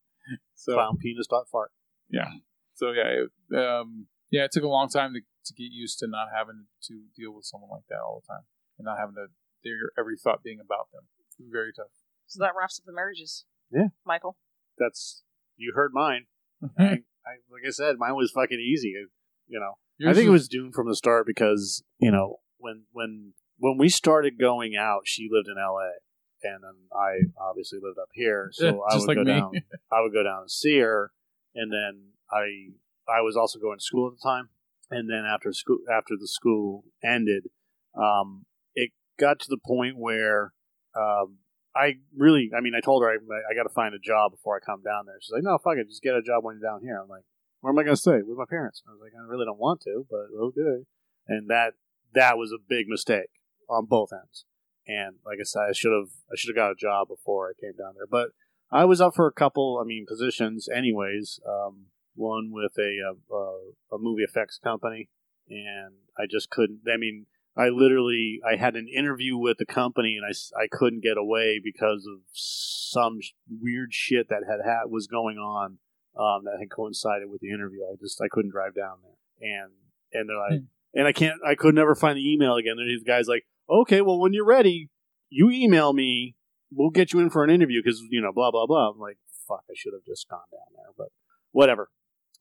so Clownpenis.fart. Yeah. So yeah, it, um, yeah, it took a long time to, to get used to not having to deal with someone like that all the time and not having to their every thought being about them. Very tough. So that wraps up the marriages. Yeah. Michael. That's you heard mine. I, I, like I said, mine was fucking easy. You know, I Yours think it was- was doomed from the start because you know when when when we started going out, she lived in L.A. and then I obviously lived up here, so I would like go me. down. I would go down and see her, and then I I was also going to school at the time, and then after school after the school ended, um, it got to the point where um, I really, I mean, I told her I, I got to find a job before I come down there. She's like, no, fuck it, just get a job when you're down here. I'm like, where am I going to stay? With my parents. I was like, I really don't want to, but okay. And that that was a big mistake on both ends. And like I said, I should have I should have got a job before I came down there. But I was up for a couple, I mean, positions anyways. Um, one with a, a a movie effects company, and I just couldn't. I mean, I literally I had an interview with the company, and I I couldn't get away because of some sh- weird shit that had, had was going on um, that had coincided with the interview. I just I couldn't drive down there, and and they're like, and I can't I could never find the email again. And these guys like, okay, well when you're ready, you email me. We'll get you in for an interview because you know blah blah blah. I'm like, fuck, I should have just gone down there, but whatever.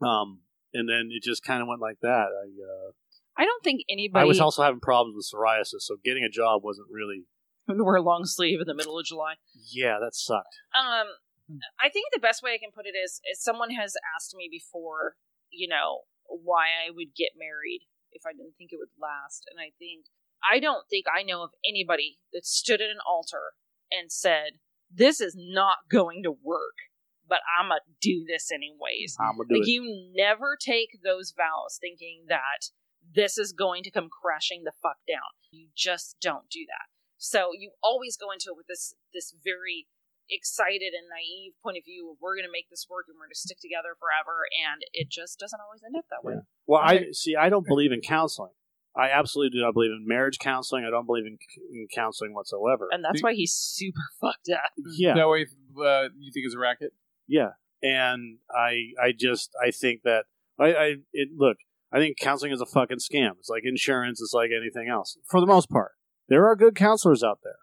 Um, and then it just kind of went like that. I uh, I don't think anybody I was also having problems with psoriasis, so getting a job wasn't really. would wear a long sleeve in the middle of July. Yeah, that sucked. Um, Hmm. I think the best way I can put it is, is someone has asked me before, you know, why I would get married if I didn't think it would last, and I think I don't think I know of anybody that stood at an altar and said, "This is not going to work, but I'm gonna do this anyways." I'm gonna do Like it. you never take those vows thinking that this is going to come crashing the fuck down. You just don't do that. So you always go into it with this this very excited and naive point of view of we're going to make this work and we're going to stick together forever and it just doesn't always end up that way. Yeah. Well, I see. I don't believe in counseling. I absolutely do not believe in marriage counseling. I don't believe in, in counseling whatsoever. And that's why he's super fucked up. yeah, That way, uh, you think it's a racket? Yeah. And I, I just, I think that I, I, it look. I think counseling is a fucking scam. It's like insurance. It's like anything else. For the most part, there are good counselors out there.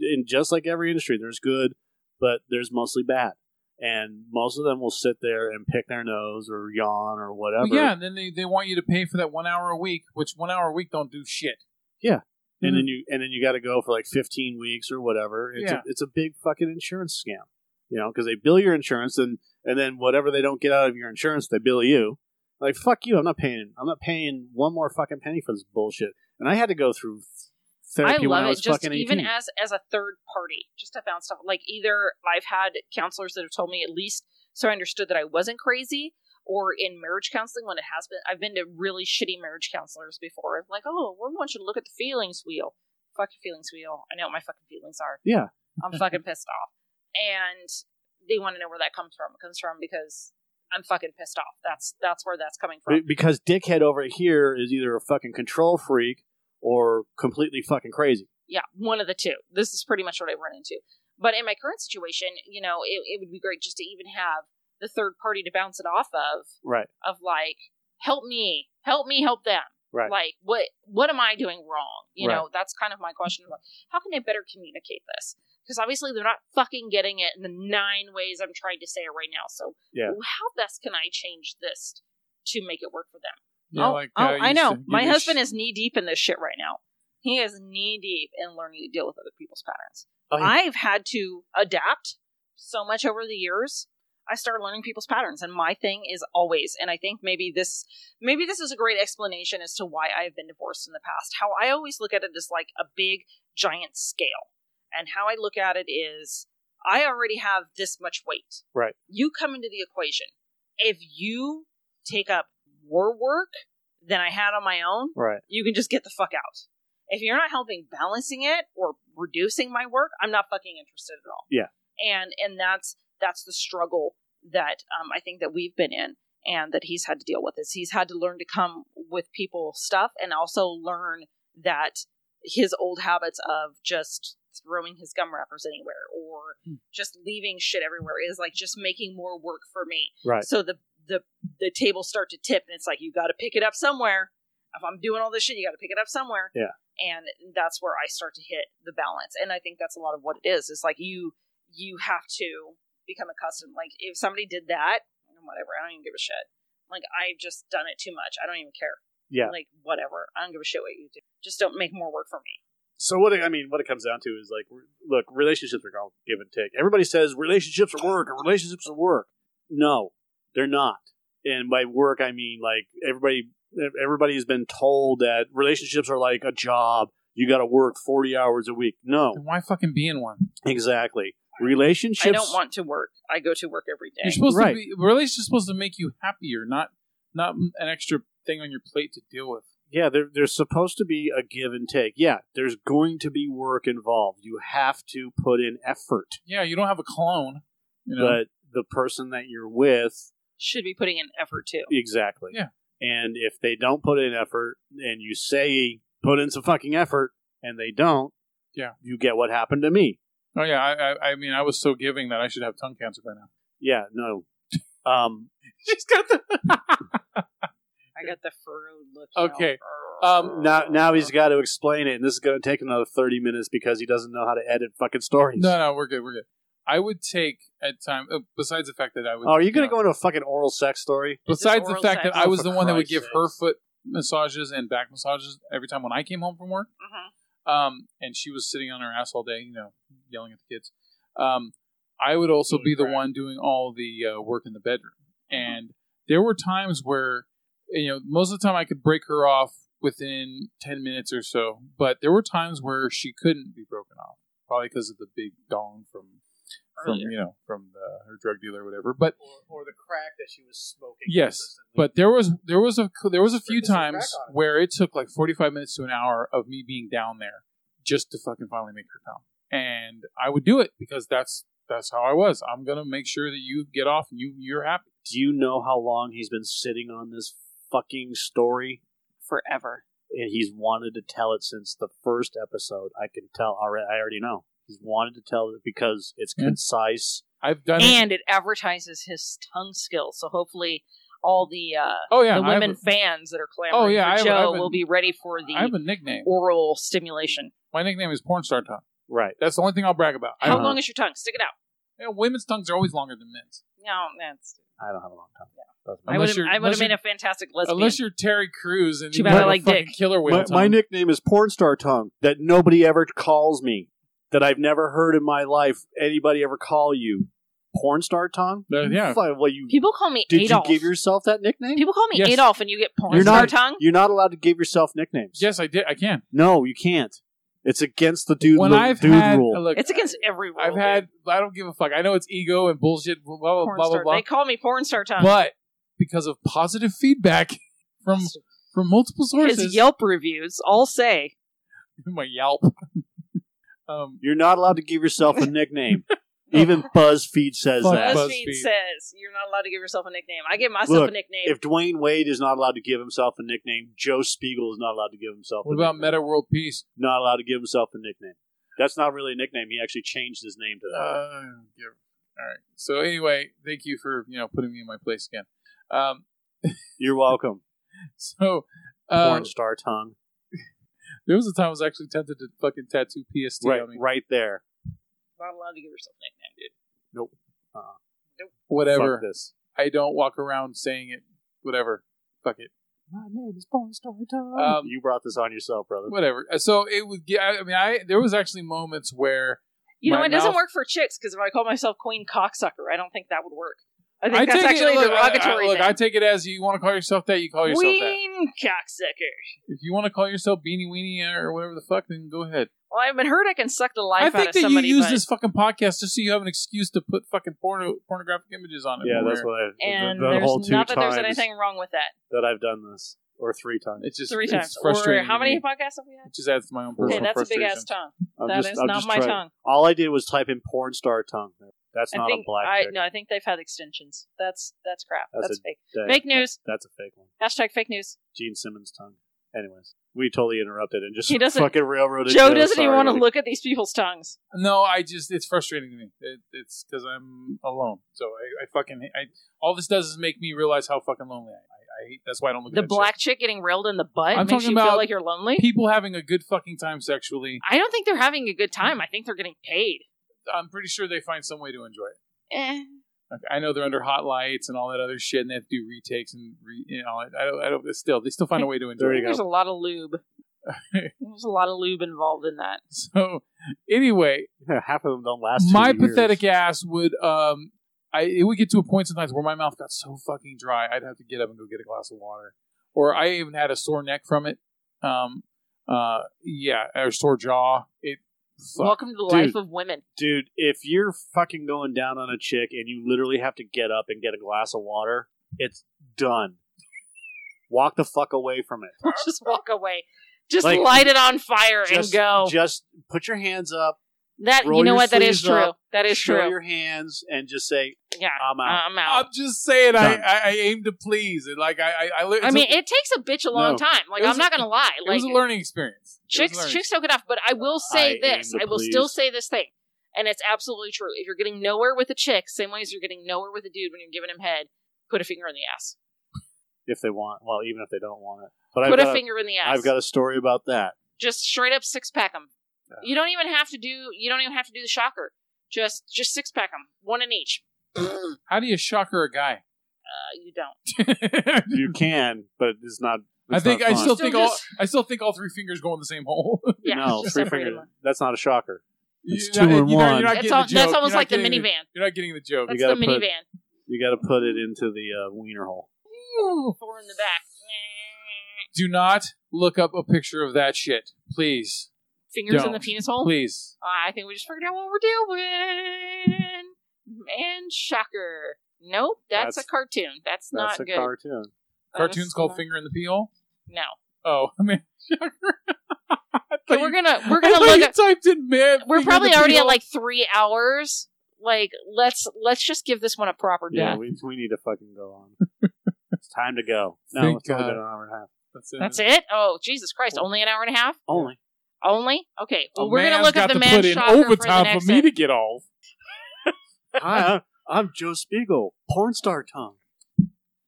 In just like every industry, there's good, but there's mostly bad. And most of them will sit there and pick their nose or yawn or whatever. Well, yeah, and then they, they want you to pay for that one hour a week, which one hour a week don't do shit. Yeah. and Mhm. then you and then you got to go for like 15 weeks or whatever. It's Yeah. a, it's a big fucking insurance scam, you know, because they bill your insurance and and then whatever they don't get out of your insurance, they bill you. Like fuck you, I'm not paying. I'm not paying one more fucking penny for this bullshit. And I had to go through therapy I when I it was just fucking 18. even as as a third party, just to bounce stuff. Like either I've had counselors that have told me at least so I understood that I wasn't crazy, or in marriage counseling when it has been. I've been to really shitty marriage counselors before. Like, oh, we want you to look at the feelings wheel. Fuck your feelings wheel. I know what my fucking feelings are. Yeah. I'm fucking pissed off, and they want to know where that comes from. It comes from because I'm fucking pissed off. That's that's where that's coming from. Because dickhead over here is either a fucking control freak or completely fucking crazy. yeah, one of the two. This is pretty much what I run into. But in my current situation, you know, it, it would be great just to even have the third party to bounce it off of, Right. of like, help me, help me, help them. Right. Like, what what am I doing wrong? You Right. know, that's kind of my question. How can I better communicate this? Because obviously they're not fucking getting it in the nine ways I'm trying to say it right now. So, Yeah. how best can I change this to make it work for them? Yeah, oh, like, oh, uh, I know. My husband sh- is knee deep in this shit right now. He is knee deep in learning to deal with other people's patterns. Oh, yeah. I've had to adapt so much over the years. I started learning people's patterns, and my thing is always. And I think maybe this, maybe this is a great explanation as to why I've been divorced in the past. How I always look at it as like a big, giant scale, and how I look at it is, I already have this much weight. Right. You come into the equation. If you take up more work than I had on my own, Right. you can just get the fuck out. If you're not helping balancing it or reducing my work, I'm not fucking interested at all. Yeah. And and that's that's the struggle that um, I think that we've been in and that he's had to deal with is he's had to learn to come with people stuff and also learn that his old habits of just throwing his gum wrappers anywhere or Hmm. just leaving shit everywhere is like just making more work for me. Right. So the the the tables start to tip, and it's like you got to pick it up somewhere. If I'm doing all this shit, you got to pick it up somewhere. Yeah. and that's where I start to hit the balance. And I think that's a lot of what it is. It's like you you have to become accustomed. Like if somebody did that, whatever, I don't even give a shit. Like I've just done it too much. I don't even care. Yeah. Like whatever. I don't give a shit what you do. Just don't make more work for me. So what it, I mean, what it comes down to is like, look, relationships are all give and take. Everybody says relationships are work or relationships are work. No, they're not. And by work, I mean like everybody. Everybody has been told that relationships are like a job. You got to work forty hours a week. No, Then why fucking be in one? exactly. Relationships. I don't want to work. I go to work every day. You're supposed Right. to be relationship's supposed to make you happier, not not an extra thing on your plate to deal with. Yeah, there, there's supposed to be a give and take. Yeah, there's going to be work involved. You have to put in effort. Yeah, you don't have a clone. You know, But the person that you're with Should be putting in effort too. Exactly. Yeah. And if they don't put in effort and you say put in some fucking effort and they don't, Yeah. you get what happened to me. oh yeah, I, I I mean I was so giving that I should have tongue cancer by now. Yeah, no. Um She's got the I got the furrowed look. you know. Okay. Um, now now he's got to explain it and this is going to take another 30 minutes because he doesn't know how to edit fucking stories. No, no, we're good. We're good. I would take at time. Uh, besides the fact that I would. Oh, are you going to go into a fucking oral sex story? Besides the oral fact sex? that I Oh, was for the one that would Christ's give her foot massages and back massages every time when I came home from work. Mhm. Um, and she was sitting on her ass all day, you know, yelling at the kids. Um, I would also Doing be the crap. one doing all the uh, work in the bedroom. And there were times where, you know, most of the time I could break her off within 10 minutes or so. But there were times where she couldn't be broken off, probably because of the big dong from, from you know, from the, her drug dealer or whatever. But Or, or the crack that she was smoking. Yes, but there was there was a there was a few times crack on it. where it took like forty five minutes to an hour of me being down there just to fucking finally make her come, and I would do it because that's that's how I was. I'm gonna make sure that you get off and you you're happy. Do you know how long he's been sitting on this fucking story? Forever. and he's wanted to tell it since the first episode. I can tell already. I already know he's wanted to tell it because it's Yeah. concise. I've done. And it advertises his tongue skills. So hopefully all the uh, Oh yeah, the women a- fans that are clamoring Oh, yeah, for Joe I have a- will be ready for the I have a nickname. oral stimulation. My nickname is porn star tongue. Right. That's the only thing I'll brag about. How don't, long is your tongue? Stick it out. Yeah, women's tongues are always longer than men's. No, that's. I don't have a long tongue. Doesn't I would have. you're- I would unless have made you're- a fantastic lesbian. Unless you're Terry Crews and Too you bad have I a like fucking dick. killer whale My, tongue. my nickname is porn star tongue that nobody ever calls me. That I've never heard in my life anybody ever call you. Porn star tongue? Uh, yeah. Fuck, Well, you People call me Adolf. did Adolf. you give yourself that nickname? People call me Yes. Adolf, and you get porn You're star not- tongue. You're not allowed to give yourself nicknames. Yes, I did. I can. No, you can't. It's against the dude, when the I've dude had rule. look, It's against every rule. I've dude. had. I don't give a fuck. I know it's ego and bullshit. Blah blah porn blah blah. star. blah. They call me porn star tongue. But because of positive feedback from from multiple sources, His Yelp reviews all say my Yelp. um, You're not allowed to give yourself a nickname. Even BuzzFeed says Fuck that. BuzzFeed BuzzFeed. says you're not allowed to give yourself a nickname. I give myself Look, a nickname. If Dwyane Wade is not allowed to give himself a nickname, Joe Spiegel is not allowed to give himself what a about nickname. Meta World Peace? Not allowed to give himself a nickname. That's not really a nickname. He actually changed his name to that. Uh, give- all right. So anyway, thank you for you know putting me in my place again. Um, You're welcome. so uh, Porn star tongue. there was a time I was actually tempted to fucking tattoo PST Right, on me. right there. not allowed to give yourself a nickname, dude. Nope. Uh whatever. Fuck this. I don't walk around saying it. Whatever. Fuck it. My name is Porn Star Tongue. Um, you brought this on yourself, brother. whatever. Uh, So it would get. I I mean, I there was actually moments where You know, My it doesn't work for chicks because if I call myself Queen Cocksucker, I don't think that would work. I think I that's take actually it, a look, I- derogatory I, look, thing. I take it as you want to call yourself that, you call yourself that. Queen Cocksucker. If you want to call yourself Beanie Weenie or whatever the fuck, then go ahead. Well, I've been heard I can suck the life I out think of that you somebody, use but, this fucking podcast just so you have an excuse to put fucking porno, pornographic images on it. yeah, that's what I. and the, the whole two not that there's anything wrong with that. that I've done this, or three times. It's just Three it's times. frustrating. Or how many podcasts have we had? It just adds to my own Four. Okay, personal that's a big ass tongue. I'm That just, is I'm not my trying- tongue. All I did was type in porn star tongue. That's I not think a black I chick. no, I think they've had extensions. That's that's crap. That's That's, a- fake. That- Fake news. That's a fake one. Hashtag fake news. Gene Simmons tongue. Anyways, we totally interrupted and just He doesn't- fucking railroaded. Joe Joe doesn't even want to look at these people's tongues. No, I just it's frustrating to me. It, it's because I'm alone. So I, I fucking I all this does is make me realize how fucking lonely I, I, I hate, that's why I don't look The at that black chick getting railed in the butt I'm makes talking you feel like you're lonely. people having a good fucking time sexually. I don't think they're having a good time. I think they're getting paid. I'm pretty sure they find some way to enjoy it. Eh. Like, I know they're under hot lights and all that other shit, and they have to do retakes and re, you know. I don't. I don't. Still, they still find a way to enjoy it. There's a lot of lube. There's a lot of lube involved in that. So, anyway, Yeah, half of them don't last. my two years. pathetic ass would um I it would get to a point sometimes where my mouth got so fucking dry I'd have to get up and go get a glass of water. Or I even had a sore neck from it. Um uh yeah, or sore jaw. It fuck. Welcome to the Dude. life of women. dude. If you're fucking going down on a chick and you literally have to get up and get a glass of water, it's done. Walk the fuck away from it. Just walk away. Just Like, light it on fire Just, and go. Just put your hands up. That roll you know what? That is true. up, That is show true. your hands and just say, yeah, "I'm out." I'm out. I'm just saying I, I, I aim to please. And like I I, I, I mean, a, it takes a bitch a long No. time. Like was I'm not gonna lie. Like, it was a learning experience. It was a chicks, learning chicks don't get off. But I will say I this. I will still say this thing, and it's absolutely true. If you're getting nowhere with a chick, same way as you're getting nowhere with a dude when you're giving him head, put a finger in the ass. if they want. Well, even if they don't want it. But Put I've a got, finger in the ass. I've got a story about that. just straight up six pack them. Yeah. You don't even have to do. You don't even have to do the shocker. Just just six pack them, one in each. uh, How do you shocker a guy? you don't. You can, but it's not. I think I still Still think all I still think all three fingers go in the same hole. Yeah, no, three fingers. That's not a shocker. It's You're two not- in you're not- one. You're not That's, all, the joke. that's almost like the getting minivan. You're not getting the joke. That's gotta the put- minivan. You got to put it into the uh, wiener hole. Four in the back. Do not look up a picture of that shit, please. Fingers in Don't. the penis hole. Please. I think we just figured out what we're doing. Man, shocker. Nope, that's, That's- a cartoon. That's, That's not a good. cartoon. Cartoons called not- Finger in the Pee Hole? No. Oh, man. Shocker. I Okay, we're gonna we're gonna thought look. you At, typed in man. we're Finger in probably the already at like three hours. Like let's let's just give this one a proper Yeah, we, we need to fucking go on. it's time to go. No, Thank it's only God. been an hour and a half. That's it. That's it. Oh Jesus Christ! Only an hour and a half. Only. Only. Okay. Well, A we're gonna look at the to man put in shocker for the overtime next. for me to get off. Hi, I'm Joe Spiegel, porn star tongue.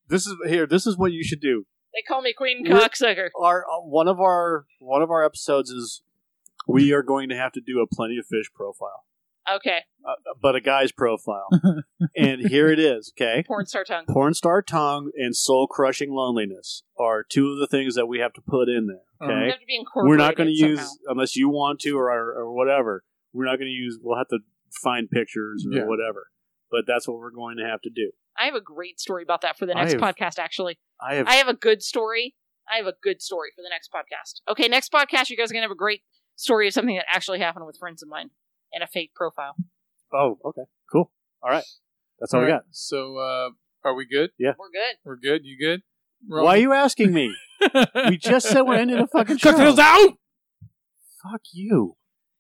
This is here. This is what you should do. They call me Queen We're- Cocksucker. Our uh, one of our one of our episodes is we are going to have to do a plenty of fish profile, Okay. uh, but a guy's profile. and here it is. Okay, Porn star tongue. porn star tongue and soul crushing loneliness are two of the things that we have to put in there. Okay, You have to be incorporated we're not going to use unless you want to or or whatever. We're not going to use. We'll have to find pictures or Yeah. whatever. But that's what we're going to have to do. I have a great story about that for the next have- podcast. Actually, I have. I have a good story. I have a good story for the next podcast. Okay, next podcast, you guys are gonna have a great story of something that actually happened with friends of mine and a fake profile. oh, okay, cool. All right, that's all, we got. So, uh, are we good? Yeah, we're good. We're good. You good? got. Why are you asking me? we just said we're ending the fucking show. Cocktails out. Fuck you.